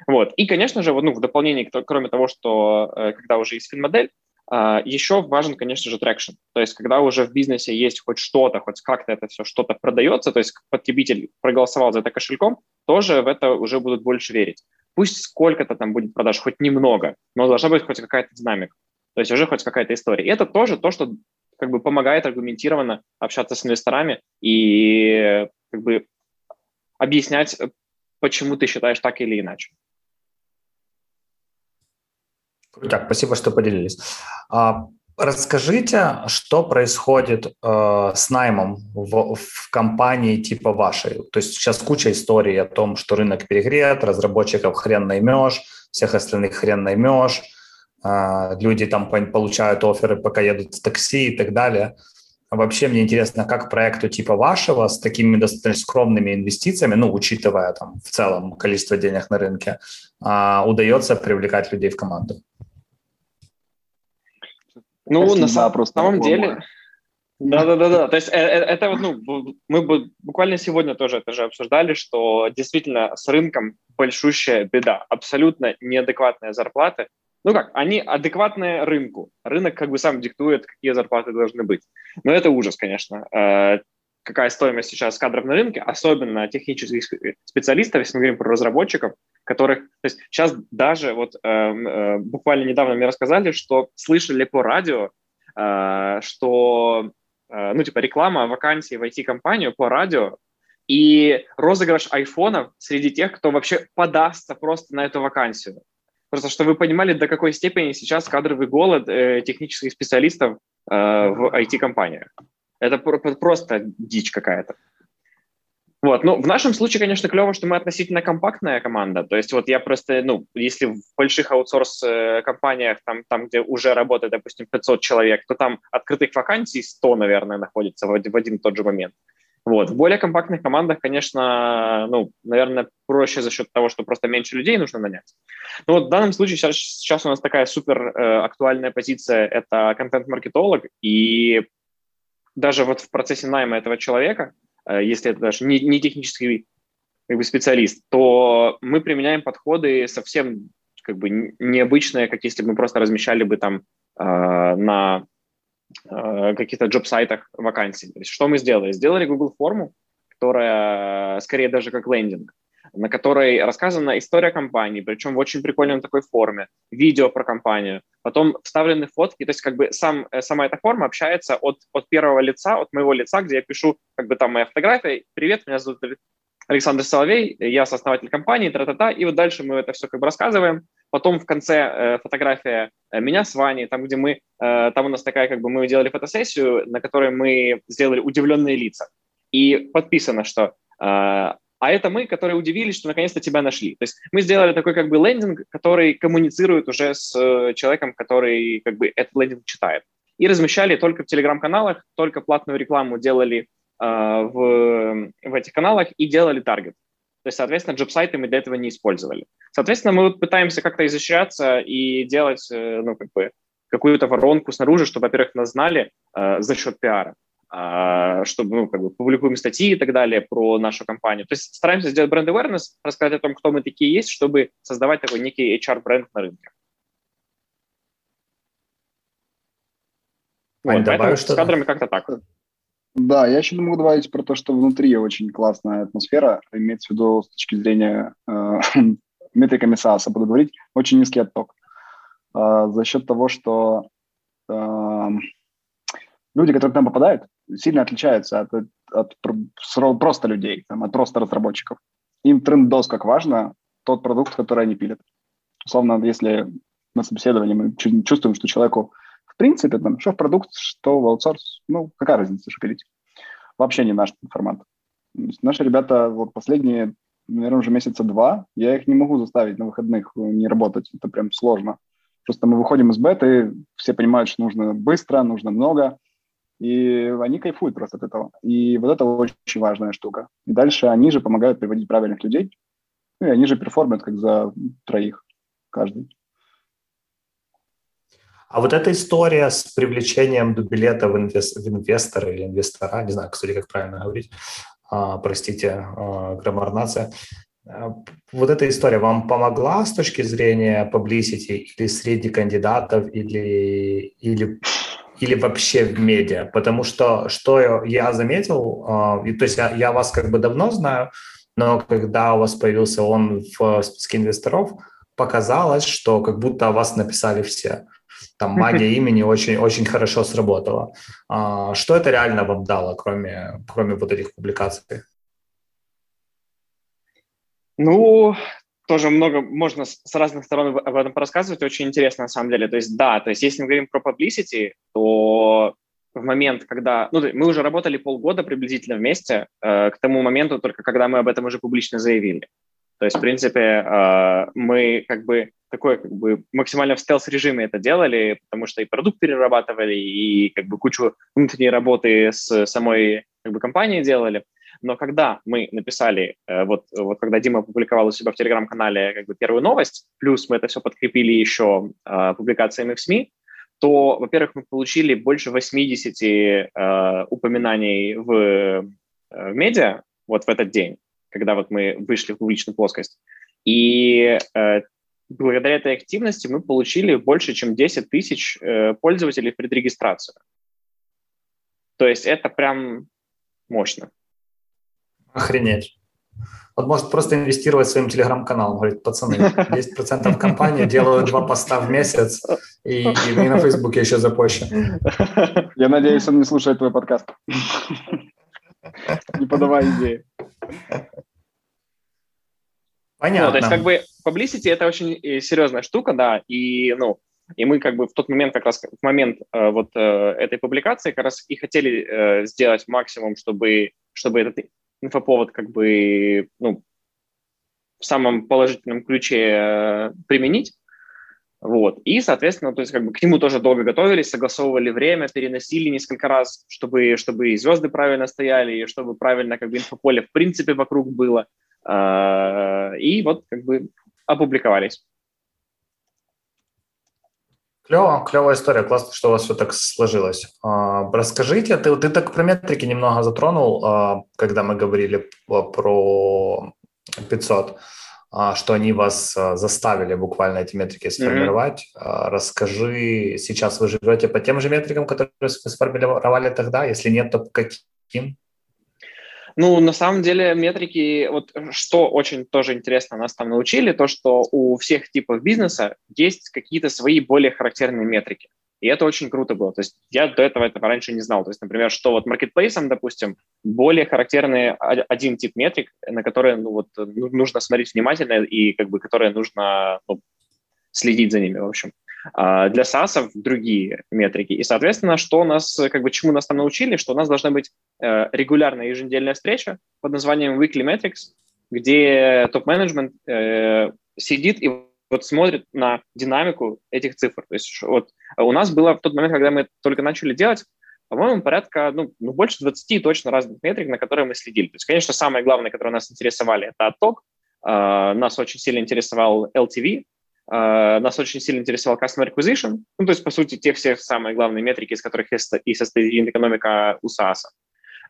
Вот. И, конечно же, вот, ну, в дополнение, кроме того, что э, когда уже есть фин-модель, а, Еще важен, конечно же, traction. То есть, когда уже в бизнесе есть хоть что-то, хоть как-то это все что-то продается, то есть потребитель проголосовал за это кошельком, тоже в это уже будут больше верить. Пусть сколько-то там будет продаж, хоть немного, но должна быть хоть какая-то динамика. То есть уже хоть какая-то история. И это тоже то, что как бы помогает аргументированно общаться с инвесторами и как бы объяснять, почему ты считаешь так или иначе. Так, спасибо, что поделились. А, расскажите, что происходит э, с наймом в, в компании типа вашей? То есть сейчас куча историй о том, что рынок перегрет, разработчиков хрен наймешь, всех остальных хрен наймешь, э, люди там получают оферы, пока едут в такси и так далее. Вообще мне интересно, как проекту типа вашего с такими достаточно скромными инвестициями, ну, учитывая там в целом количество денег на рынке, а, удается привлекать людей в команду? Ну, на самом, самом деле... Да-да-да, то есть э, э, это вот, ну, мы буквально сегодня тоже это же обсуждали, что действительно с рынком большущая беда, абсолютно неадекватные зарплаты. Ну как, они адекватные рынку. Рынок как бы сам диктует, какие зарплаты должны быть. Но это ужас, конечно. Какая стоимость сейчас кадров на рынке, особенно технических специалистов, если мы говорим про разработчиков, которых, то есть сейчас даже вот э, э, буквально недавно мне рассказали, что слышали по радио, э, что, э, ну, типа реклама вакансии в IT-компанию по радио, и розыгрыш айфонов среди тех, кто вообще подастся просто на эту вакансию. Просто чтобы вы понимали, до какой степени сейчас кадровый голод э, технических специалистов э, в IT-компаниях. Это просто дичь какая-то. Вот, ну, в нашем случае, конечно, клево, что мы относительно компактная команда. То есть вот я просто, ну, если в больших аутсорс-компаниях, там, там, где уже работает, допустим, 500 человек, то там открытых вакансий 100, наверное, находится в, в один тот же момент. Вот. В более компактных командах, конечно, ну, наверное, проще за счет того, что просто меньше людей нужно нанять. Ну вот в данном случае сейчас, сейчас у нас такая супер э, актуальная позиция – это контент-маркетолог, и даже вот в процессе найма этого человека, э, если это даже не, не технический как бы, специалист, то мы применяем подходы совсем как бы необычные, как если бы мы просто размещали бы там э, на э, каких-то джоб-сайтах вакансий. То есть что мы сделали? Сделали Google форму, которая скорее даже как лендинг, на которой рассказана история компании, причем в очень прикольной такой форме, видео про компанию, потом вставлены фотки, то есть как бы сам, э, сама эта форма общается от, от первого лица, от моего лица, где я пишу как бы там моя фотография, привет, меня зовут Александр Соловей, я сооснователь компании, тра-та-та, и вот дальше мы это все как бы рассказываем. Потом в конце э, фотография э, меня с Ваней, там, где мы, э, там у нас такая, как бы мы делали фотосессию, на которой мы сделали удивленные лица. И подписано, что э, а это мы, которые удивились, что наконец-то тебя нашли. То есть мы сделали такой как бы лендинг, который коммуницирует уже с э, человеком, который как бы этот лендинг читает. И размещали только в телеграм-каналах, только платную рекламу делали Э, в, в этих каналах и делали таргет. То есть, соответственно, джоб-сайты мы для этого не использовали. Соответственно, мы вот пытаемся как-то изощряться и делать, э, ну, как бы, какую-то воронку снаружи, чтобы, во-первых, нас знали э, за счет пиара, чтобы, ну, как бы, публикуем статьи и так далее про нашу компанию. То есть стараемся сделать бренд awareness, рассказать о том, кто мы такие есть, чтобы создавать такой некий HR-бренд на рынке. Ань, вот, добавишь что с кадрами как-то так. Да, я еще могу добавить про то, что внутри очень классная атмосфера, имеется в виду с точки зрения э, метриками SaaS, буду говорить, очень низкий отток. Э, за счет того, что э, люди, которые там попадают, сильно отличаются от, от, от просто людей, там, от просто разработчиков. Им тренд-дос как важно, тот продукт, который они пилят. Условно, если на собеседовании мы чувствуем, что человеку в принципе, там, что в продукт, что в аутсорс, ну, какая разница, что пилить? Вообще не наш формат. Наши ребята, вот последние, наверное, уже месяца два, я их не могу заставить на выходных не работать, это прям сложно. Просто мы выходим из беты, все понимают, что нужно быстро, нужно много, и они кайфуют просто от этого. И вот это очень важная штука. И дальше они же помогают приводить правильных людей, ну, и они же перформят как за троих каждый. А вот эта история с привлечением билета в, инвес, в инвестора или инвестора, не знаю, кстати, как правильно говорить, а, простите, а, граммар-нация, а, вот эта история вам помогла с точки зрения publicity или среди кандидатов, или, или, или вообще в медиа? Потому что, что я заметил, а, то есть я, я вас как бы давно знаю, но когда у вас появился он в списке инвесторов, показалось, что как будто о вас написали все там магия имени очень, очень хорошо сработала. А, что это реально вам дало, кроме, кроме вот этих публикаций? Ну, тоже много можно с разных сторон об этом рассказывать, очень интересно на самом деле. То есть да, то есть если мы говорим про publicity, то в момент, когда... Ну, мы уже работали полгода приблизительно вместе, э, к тому моменту только когда мы об этом уже публично заявили. То есть, в принципе, э, мы как бы такое как бы максимально в стелс-режиме это делали, потому что и продукт перерабатывали, и как бы кучу внутренней работы с самой как бы компанией делали. Но когда мы написали, э, вот, вот когда Дима опубликовал у себя в Телеграм-канале как бы первую новость, плюс мы это все подкрепили еще э, публикациями в СМИ, то, во-первых, мы получили больше 80 э, упоминаний в, э, в медиа вот в этот день, когда вот мы вышли в публичную плоскость. И э, благодаря этой активности мы получили больше, чем 10 тысяч э, пользователей в предрегистрацию. То есть это прям мощно. Охренеть. Вот может просто инвестировать своим телеграм-каналом. Говорит, пацаны, 10% компании делают два поста в месяц, и, и на Фейсбуке еще запущен. Я надеюсь, он не слушает твой подкаст. Не подавай идеи. Понятно. Ну, то есть как бы publicity это очень э, серьезная штука, да, и, ну, и мы как бы в тот момент, как раз в момент э, вот э, этой публикации как раз и хотели э, сделать максимум, чтобы, чтобы этот инфоповод как бы, ну, в самом положительном ключе э, применить. Вот. И, соответственно, то есть как бы к нему тоже долго готовились, согласовывали время, переносили несколько раз, чтобы, чтобы и звезды правильно стояли, и чтобы правильно как бы инфополе в принципе вокруг было. А, и вот как бы опубликовались. Клево, клевая история, классно, что у вас все так сложилось. А, расскажите, ты, ты так про метрики немного затронул, а, когда мы говорили про 500, а, что они вас заставили буквально эти метрики сформировать. Mm-hmm. Расскажи, сейчас вы живете по тем же метрикам, которые вы сформировали тогда? Если нет, то каким? Ну, на самом деле, метрики, вот что очень тоже интересно нас там научили, то, что у всех типов бизнеса есть какие-то свои более характерные метрики. И это очень круто было. То есть я до этого этого раньше не знал. То есть, например, что вот маркетплейсом, допустим, более характерный один тип метрик, на которые ну, вот, ну, нужно смотреть внимательно и как бы которые нужно ну, следить за ними, в общем. А для SaaS другие метрики. И, соответственно, что нас, как бы, чему нас там научили, что у нас должна быть э, регулярная еженедельная встреча под названием Weekly Metrics, где топ-менеджмент э, сидит и вот смотрит на динамику этих цифр. То есть вот у нас было в тот момент, когда мы только начали делать, по-моему, порядка, ну, ну, больше 20 точно разных метрик, на которые мы следили. То есть, конечно, самое главное, которое нас интересовали, это отток. Uh, нас очень сильно интересовал LTV, нас очень сильно интересовал Customer Acquisition, ну, то есть, по сути, те все самые главные метрики, из которых и состоит экономика у SaaS.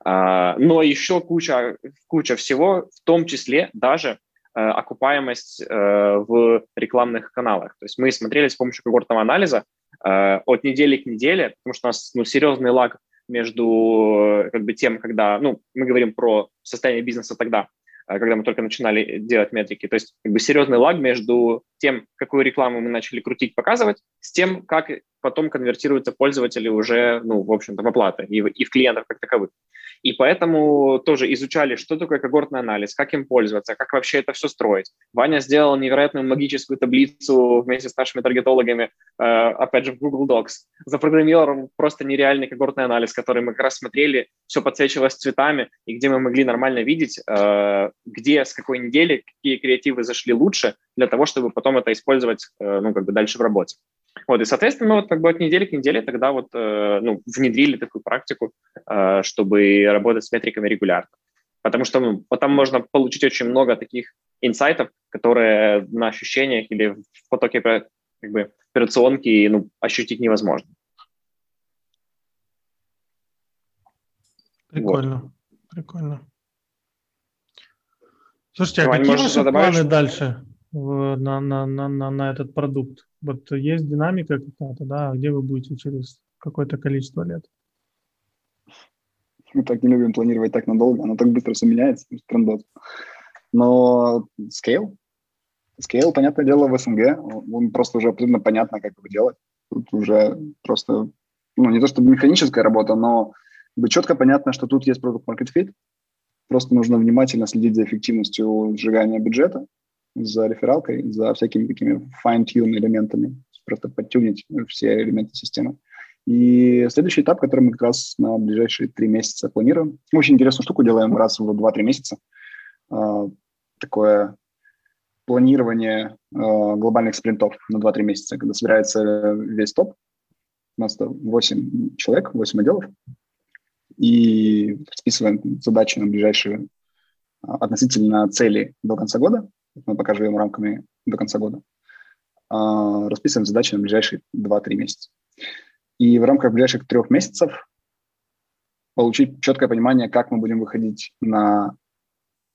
Uh, но еще куча, куча всего, в том числе даже uh, окупаемость в рекламных каналах. То есть мы смотрели с помощью когортного анализа от недели к неделе, потому что у нас ну, серьезный лаг между как бы, тем, когда ну, мы говорим про состояние бизнеса тогда, когда мы только начинали делать метрики. То есть как бы серьезный лаг между тем, какую рекламу мы начали крутить, показывать, с тем, как потом конвертируются пользователи уже, ну, в общем-то, в оплаты и в, и в клиентов как таковых. И поэтому тоже изучали, что такое когортный анализ, как им пользоваться, как вообще это все строить. Ваня сделал невероятную магическую таблицу вместе с нашими таргетологами, э, опять же, в Google Docs. Запрограммировал просто нереальный когортный анализ, который мы как раз смотрели, все подсвечивалось цветами, и где мы могли нормально видеть, э, где, с какой недели, какие креативы зашли лучше, для того, чтобы потом это использовать, э, ну, как бы дальше в работе. Вот, и, соответственно, мы вот как бы от недели к неделе тогда вот, э, ну, внедрили такую практику, э, чтобы работать с метриками регулярно. Потому что ну, вот там можно получить очень много таких инсайтов, которые на ощущениях или в потоке как бы, операционки ну, ощутить невозможно. Прикольно, вот. прикольно. Слушайте, а какие ваши планы дальше на, на, на, на, на этот продукт? Вот есть динамика какая-то, да, где вы будете через какое-то количество лет? Мы так не любим планировать так надолго, оно так быстро все меняется. Но scale, scale, понятное дело, в СНГ, он просто уже абсолютно понятно, как его делать. Тут уже просто, ну, не то чтобы механическая работа, но четко понятно, что тут есть продукт market fit, просто нужно внимательно следить за эффективностью сжигания бюджета, за рефералкой, за всякими такими fine-tune элементами, просто подтюнить все элементы системы. И следующий этап, который мы как раз на ближайшие три месяца планируем. Очень интересную штуку делаем раз в два-три месяца. А, такое планирование а, глобальных спринтов на 2-3 месяца, когда собирается весь топ. У нас 8 человек, 8 отделов. И расписываем задачи на ближайшие а, относительно цели до конца года мы пока живем рамками до конца года, а, расписываем задачи на ближайшие 2-3 месяца. И в рамках ближайших трех месяцев получить четкое понимание, как мы будем выходить на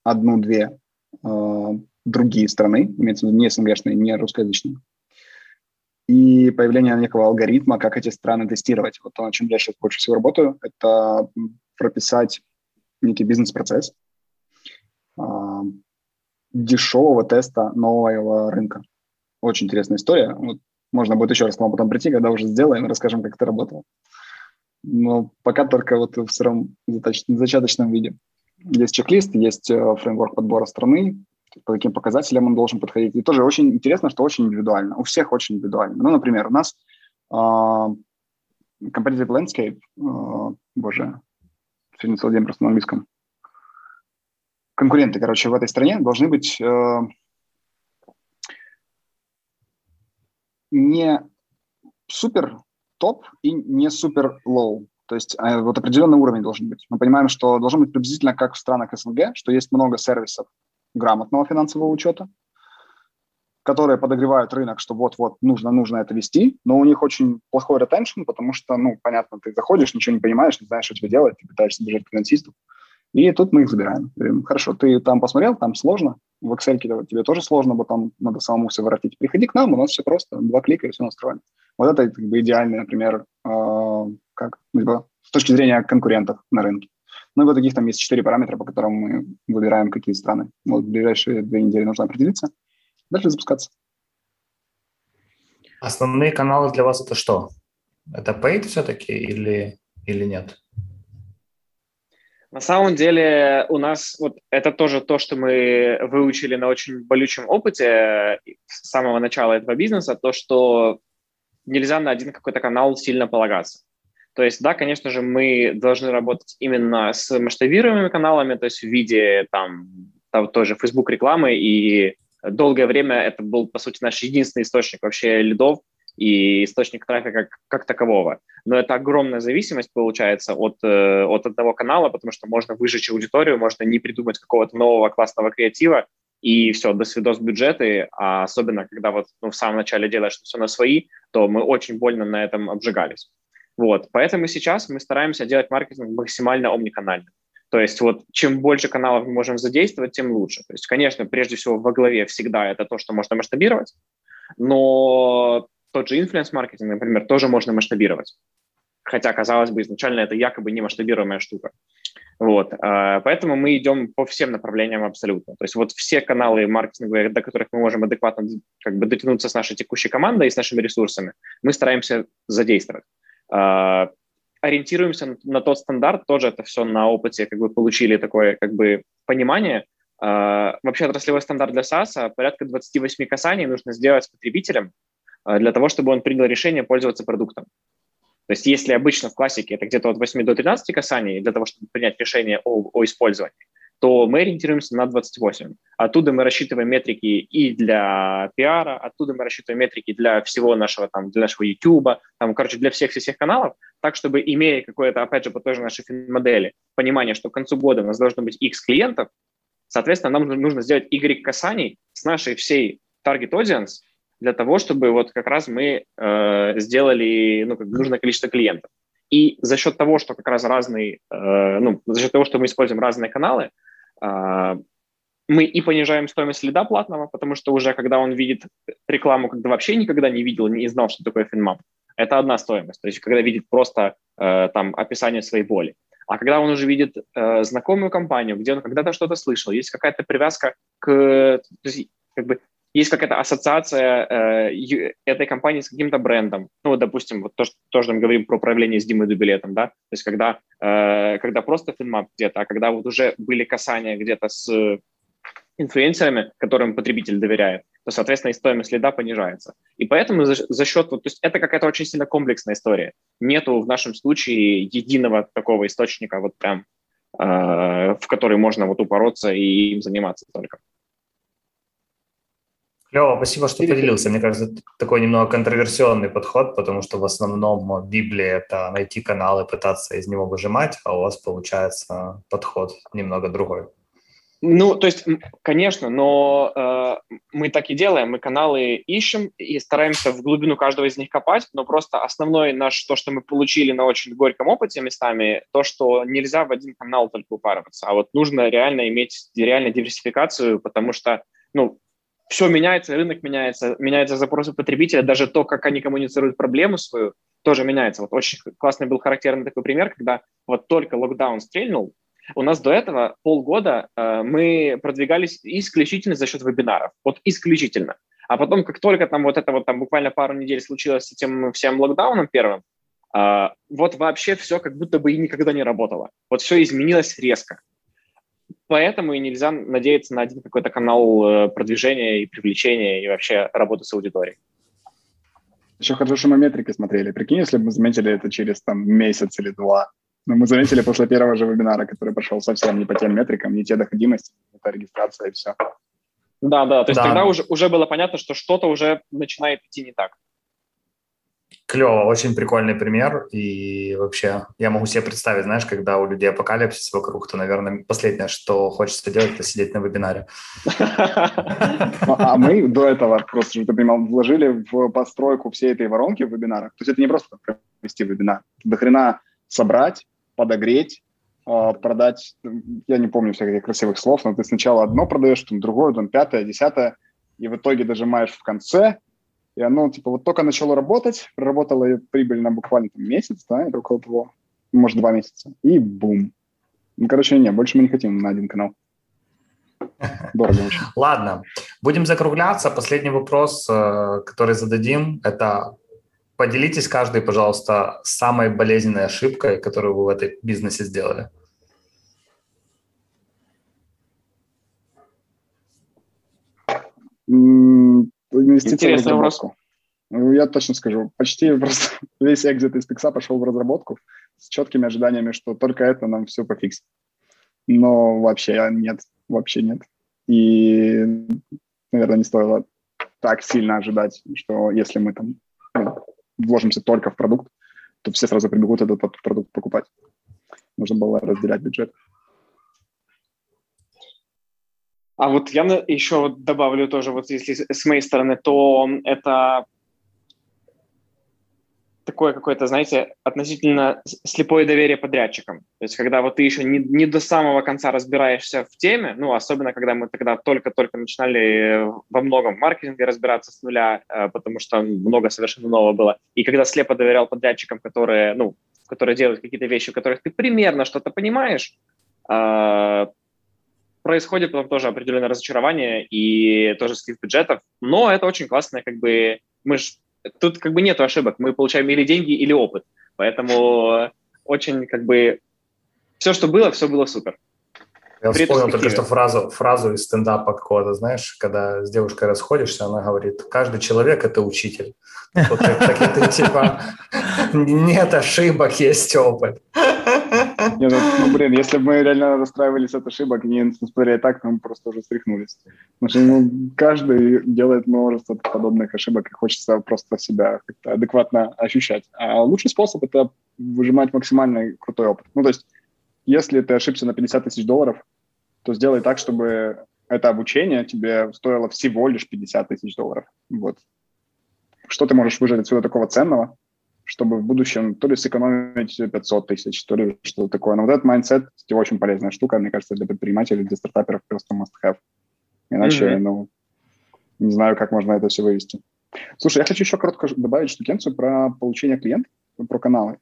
одну-две э, другие страны, имеется в виду не СНГшные, не русскоязычные, и появление некого алгоритма, как эти страны тестировать. Вот то, над чем я сейчас больше всего работаю, это прописать некий бизнес-процесс, дешевого теста нового рынка. Очень интересная история. Вот можно будет еще раз к вам потом прийти, когда уже сделаем, расскажем, как это работало. Но пока только вот в сыром зачаточном виде. Есть чек-лист, есть э, фреймворк подбора страны, по каким показателям он должен подходить. И тоже очень интересно, что очень индивидуально. У всех очень индивидуально. Ну, например, у нас uh, competitive landscape, uh, боже, сегодня целый день просто на английском, конкуренты, короче, в этой стране должны быть э, не super top и не super low. То есть э, вот определенный уровень должен быть. Мы понимаем, что должно быть приблизительно как в странах СНГ, что есть много сервисов грамотного финансового учета, которые подогревают рынок, что вот-вот нужно, нужно это вести, но у них очень плохой ретеншн, потому что, ну, понятно, ты заходишь, ничего не понимаешь, не знаешь, что тебе делать, ты пытаешься бежать к финансисту. И тут мы их забираем. Говорим, хорошо, ты там посмотрел, там сложно, в Excel тебе тоже сложно, бо там надо самому все воротить. Приходи к нам, у нас все просто, два клика и все настроено. Вот это как бы идеальный, например, э, как с точки зрения конкурентов на рынке. Ну и вот таких там есть четыре параметра, по которым мы выбираем, какие страны. Вот в ближайшие две недели нужно определиться дальше запускаться. Основные каналы для вас это что? Это paid все-таки или, или нет? На самом деле у нас вот это тоже то, что мы выучили на очень болючем опыте с самого начала этого бизнеса, то, что нельзя на один какой-то канал сильно полагаться. То есть, да, конечно же, мы должны работать именно с масштабируемыми каналами, то есть в виде там, там тоже Facebook рекламы и долгое время это был, по сути, наш единственный источник вообще лидов и источник трафика как, такового. Но это огромная зависимость получается от, э, от одного канала, потому что можно выжечь аудиторию, можно не придумать какого-то нового классного креатива, и все, до свидос бюджеты, а особенно когда вот ну, в самом начале делаешь все на свои, то мы очень больно на этом обжигались. Вот, поэтому сейчас мы стараемся делать маркетинг максимально омниканальным. То есть вот чем больше каналов мы можем задействовать, тем лучше. То есть, конечно, прежде всего во главе всегда это то, что можно масштабировать, но тот же инфлюенс-маркетинг, например, тоже можно масштабировать. Хотя, казалось бы, изначально это якобы не масштабируемая штука. Вот, а, поэтому мы идем по всем направлениям абсолютно. То есть вот все каналы маркетинга, до которых мы можем адекватно как бы дотянуться с нашей текущей командой и с нашими ресурсами, мы стараемся задействовать. А, ориентируемся на тот стандарт, тоже это все на опыте как бы получили такое как бы понимание. Uh, вообще отраслевой стандарт для SaaS порядка 28 касаний нужно сделать с потребителем для того, чтобы он принял решение пользоваться продуктом. То есть если обычно в классике это где-то от 8 до 13 касаний для того, чтобы принять решение о, о использовании, то мы ориентируемся на 28. Оттуда мы рассчитываем метрики и для пиара, оттуда мы рассчитываем метрики для всего нашего, там, для нашего YouTube, там, короче, для всех-всех каналов, так, чтобы, имея какое-то, опять же, по той же нашей модели, понимание, что к концу года у нас должно быть X клиентов, соответственно, нам нужно сделать Y касаний с нашей всей target audience для того, чтобы вот как раз мы э, сделали ну, как нужное количество клиентов. И за счет того, что как раз разные, э, ну, за счет того, что мы используем разные каналы, э, мы и понижаем стоимость лида платного, потому что уже когда он видит рекламу, когда вообще никогда не видел, не знал, что такое финмап, это одна стоимость. То есть когда видит просто э, там описание своей боли. А когда он уже видит э, знакомую компанию, где он когда-то что-то слышал, есть какая-то привязка к, то есть, как бы есть какая-то ассоциация э, этой компании с каким-то брендом. Ну, вот, допустим, вот то, что тоже мы говорим про управление с Димой Дубилетом, да, то есть когда, э, когда просто финмап где-то, а когда вот уже были касания где-то с инфлюенсерами, которым потребитель доверяет, то, соответственно, и стоимость лида понижается. И поэтому за, за счет, вот, то есть это какая-то очень сильно комплексная история. Нету в нашем случае единого такого источника, вот прям, э, в который можно вот упороться и им заниматься только. Клево, спасибо, что поделился. Мне кажется, это такой немного контроверсионный подход, потому что в основном Библия – это найти канал и пытаться из него выжимать, а у вас получается подход немного другой. Ну, то есть, конечно, но э, мы так и делаем. Мы каналы ищем и стараемся в глубину каждого из них копать, но просто основной наш, то, что мы получили на очень горьком опыте местами, то, что нельзя в один канал только упарываться, а вот нужно реально иметь реально диверсификацию, потому что, ну, все меняется, рынок меняется, меняются запросы потребителя, даже то, как они коммуницируют проблему свою, тоже меняется. Вот очень классный был характерный такой пример, когда вот только локдаун стрельнул, у нас до этого полгода э, мы продвигались исключительно за счет вебинаров. Вот исключительно. А потом, как только там вот это вот там буквально пару недель случилось с этим всем локдауном первым, э, вот вообще все как будто бы и никогда не работало. Вот все изменилось резко. Поэтому и нельзя надеяться на один какой-то канал э, продвижения и привлечения и вообще работы с аудиторией. Еще хорошо, что мы метрики смотрели. Прикинь, если бы мы заметили это через там месяц или два. Но мы заметили после первого же вебинара, который прошел совсем не по тем метрикам, не те доходимости, это регистрация и все. Да, да, то есть да. тогда уже, уже было понятно, что что-то уже начинает идти не так. Клево, очень прикольный пример. И вообще, я могу себе представить, знаешь, когда у людей апокалипсис вокруг, то, наверное, последнее, что хочется делать, это сидеть на вебинаре. Ну, а мы до этого, просто, чтобы ты понимал, вложили в постройку всей этой воронки в вебинарах. То есть это не просто провести вебинар. До хрена собрать, подогреть, а, продать, я не помню всех этих красивых слов, но ты сначала одно продаешь, потом другое, потом пятое, десятое, и в итоге дожимаешь в конце, и оно, типа, вот только начало работать, проработало прибыль на буквально там, месяц, да, или около того, может, два месяца, и бум. Ну, короче, не, больше мы не хотим на один канал. Дорого очень. Ладно, будем закругляться. Последний вопрос, э, который зададим, это поделитесь каждый, пожалуйста, самой болезненной ошибкой, которую вы в этой бизнесе сделали. Инвестиции в разработку. Ну, я точно скажу. Почти просто весь экзит из пикса пошел в разработку с четкими ожиданиями, что только это нам все пофиксит. Но вообще нет, вообще нет. И, наверное, не стоило так сильно ожидать, что если мы там ну, вложимся только в продукт, то все сразу прибегут этот продукт покупать. Нужно было разделять бюджет. А вот я еще добавлю тоже, вот если с моей стороны, то это такое какое-то, знаете, относительно слепое доверие подрядчикам. То есть когда вот ты еще не, не до самого конца разбираешься в теме, ну, особенно когда мы тогда только-только начинали во многом маркетинге разбираться с нуля, э, потому что много совершенно нового было. И когда слепо доверял подрядчикам, которые, ну, которые делают какие-то вещи, в которых ты примерно что-то понимаешь, э, происходит потом тоже определенное разочарование и тоже слив бюджетов, но это очень классно, как бы мы ж, тут как бы нету ошибок, мы получаем или деньги, или опыт, поэтому очень как бы все, что было, все было супер. Я вспомнил только что фразу, фразу из стендапа какого-то, знаешь, когда с девушкой расходишься, она говорит, каждый человек – это учитель. Вот так, так ты типа, нет ошибок, есть опыт. Нет, ну, ну, блин, если бы мы реально расстраивались от ошибок, не смотрели так, мы просто уже стряхнулись. Потому что ну, каждый делает множество подобных ошибок, и хочется просто себя как-то адекватно ощущать. А лучший способ – это выжимать максимально крутой опыт. Ну, то есть, если ты ошибся на 50 тысяч долларов, то сделай так, чтобы это обучение тебе стоило всего лишь 50 тысяч долларов. Вот. Что ты можешь выжать отсюда такого ценного, чтобы в будущем то ли сэкономить 500 тысяч, то ли что-то такое. Но вот этот mindset – очень полезная штука, мне кажется, для предпринимателей, для стартаперов просто must have. Иначе, mm-hmm. ну, не знаю, как можно это все вывести. Слушай, я хочу еще коротко добавить штукенцию про получение клиентов, про каналы.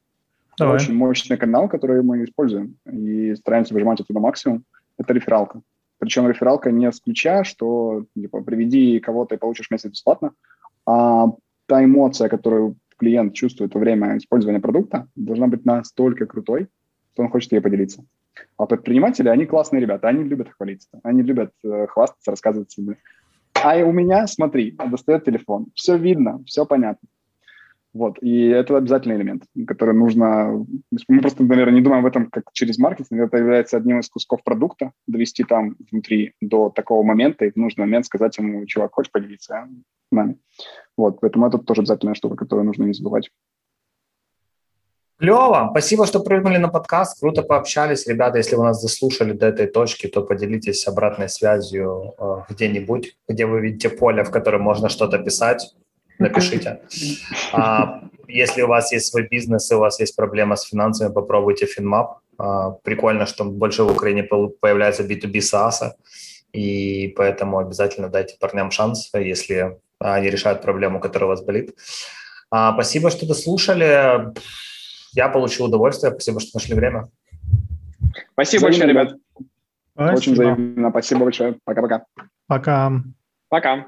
Давай. Очень мощный канал, который мы используем и стараемся выжимать оттуда максимум. Это рефералка. Причем рефералка не с ключа, что типа приведи кого-то и получишь месяц бесплатно, а та эмоция, которую клиент чувствует во время использования продукта, должна быть настолько крутой, что он хочет ей поделиться. А предприниматели, они классные ребята, они любят хвалиться, они любят э, хвастаться, рассказывать себе. А у меня, смотри, достает телефон, все видно, все понятно. Вот, и это обязательный элемент, который нужно... Мы просто, наверное, не думаем об этом как через маркетинг, это является одним из кусков продукта, довести там внутри до такого момента и в нужный момент сказать ему, чувак, хочешь поделиться с нами? Вот, поэтому это тоже обязательная штука, которую нужно не забывать. Клево. Спасибо, что прыгнули на подкаст. Круто пообщались. Ребята, если вы нас заслушали до этой точки, то поделитесь обратной связью э, где-нибудь, где вы видите поле, в котором можно что-то писать напишите. А, если у вас есть свой бизнес и у вас есть проблема с финансами, попробуйте FinMap. А, прикольно, что больше в Украине появляется B2B SaaS, и поэтому обязательно дайте парням шанс, если они решают проблему, которая у вас болит. А, спасибо, что дослушали. Я получил удовольствие. Спасибо, что нашли время. Спасибо большое, ребят. Очень взаимно. Спасибо большое. Пока-пока. Пока. Пока.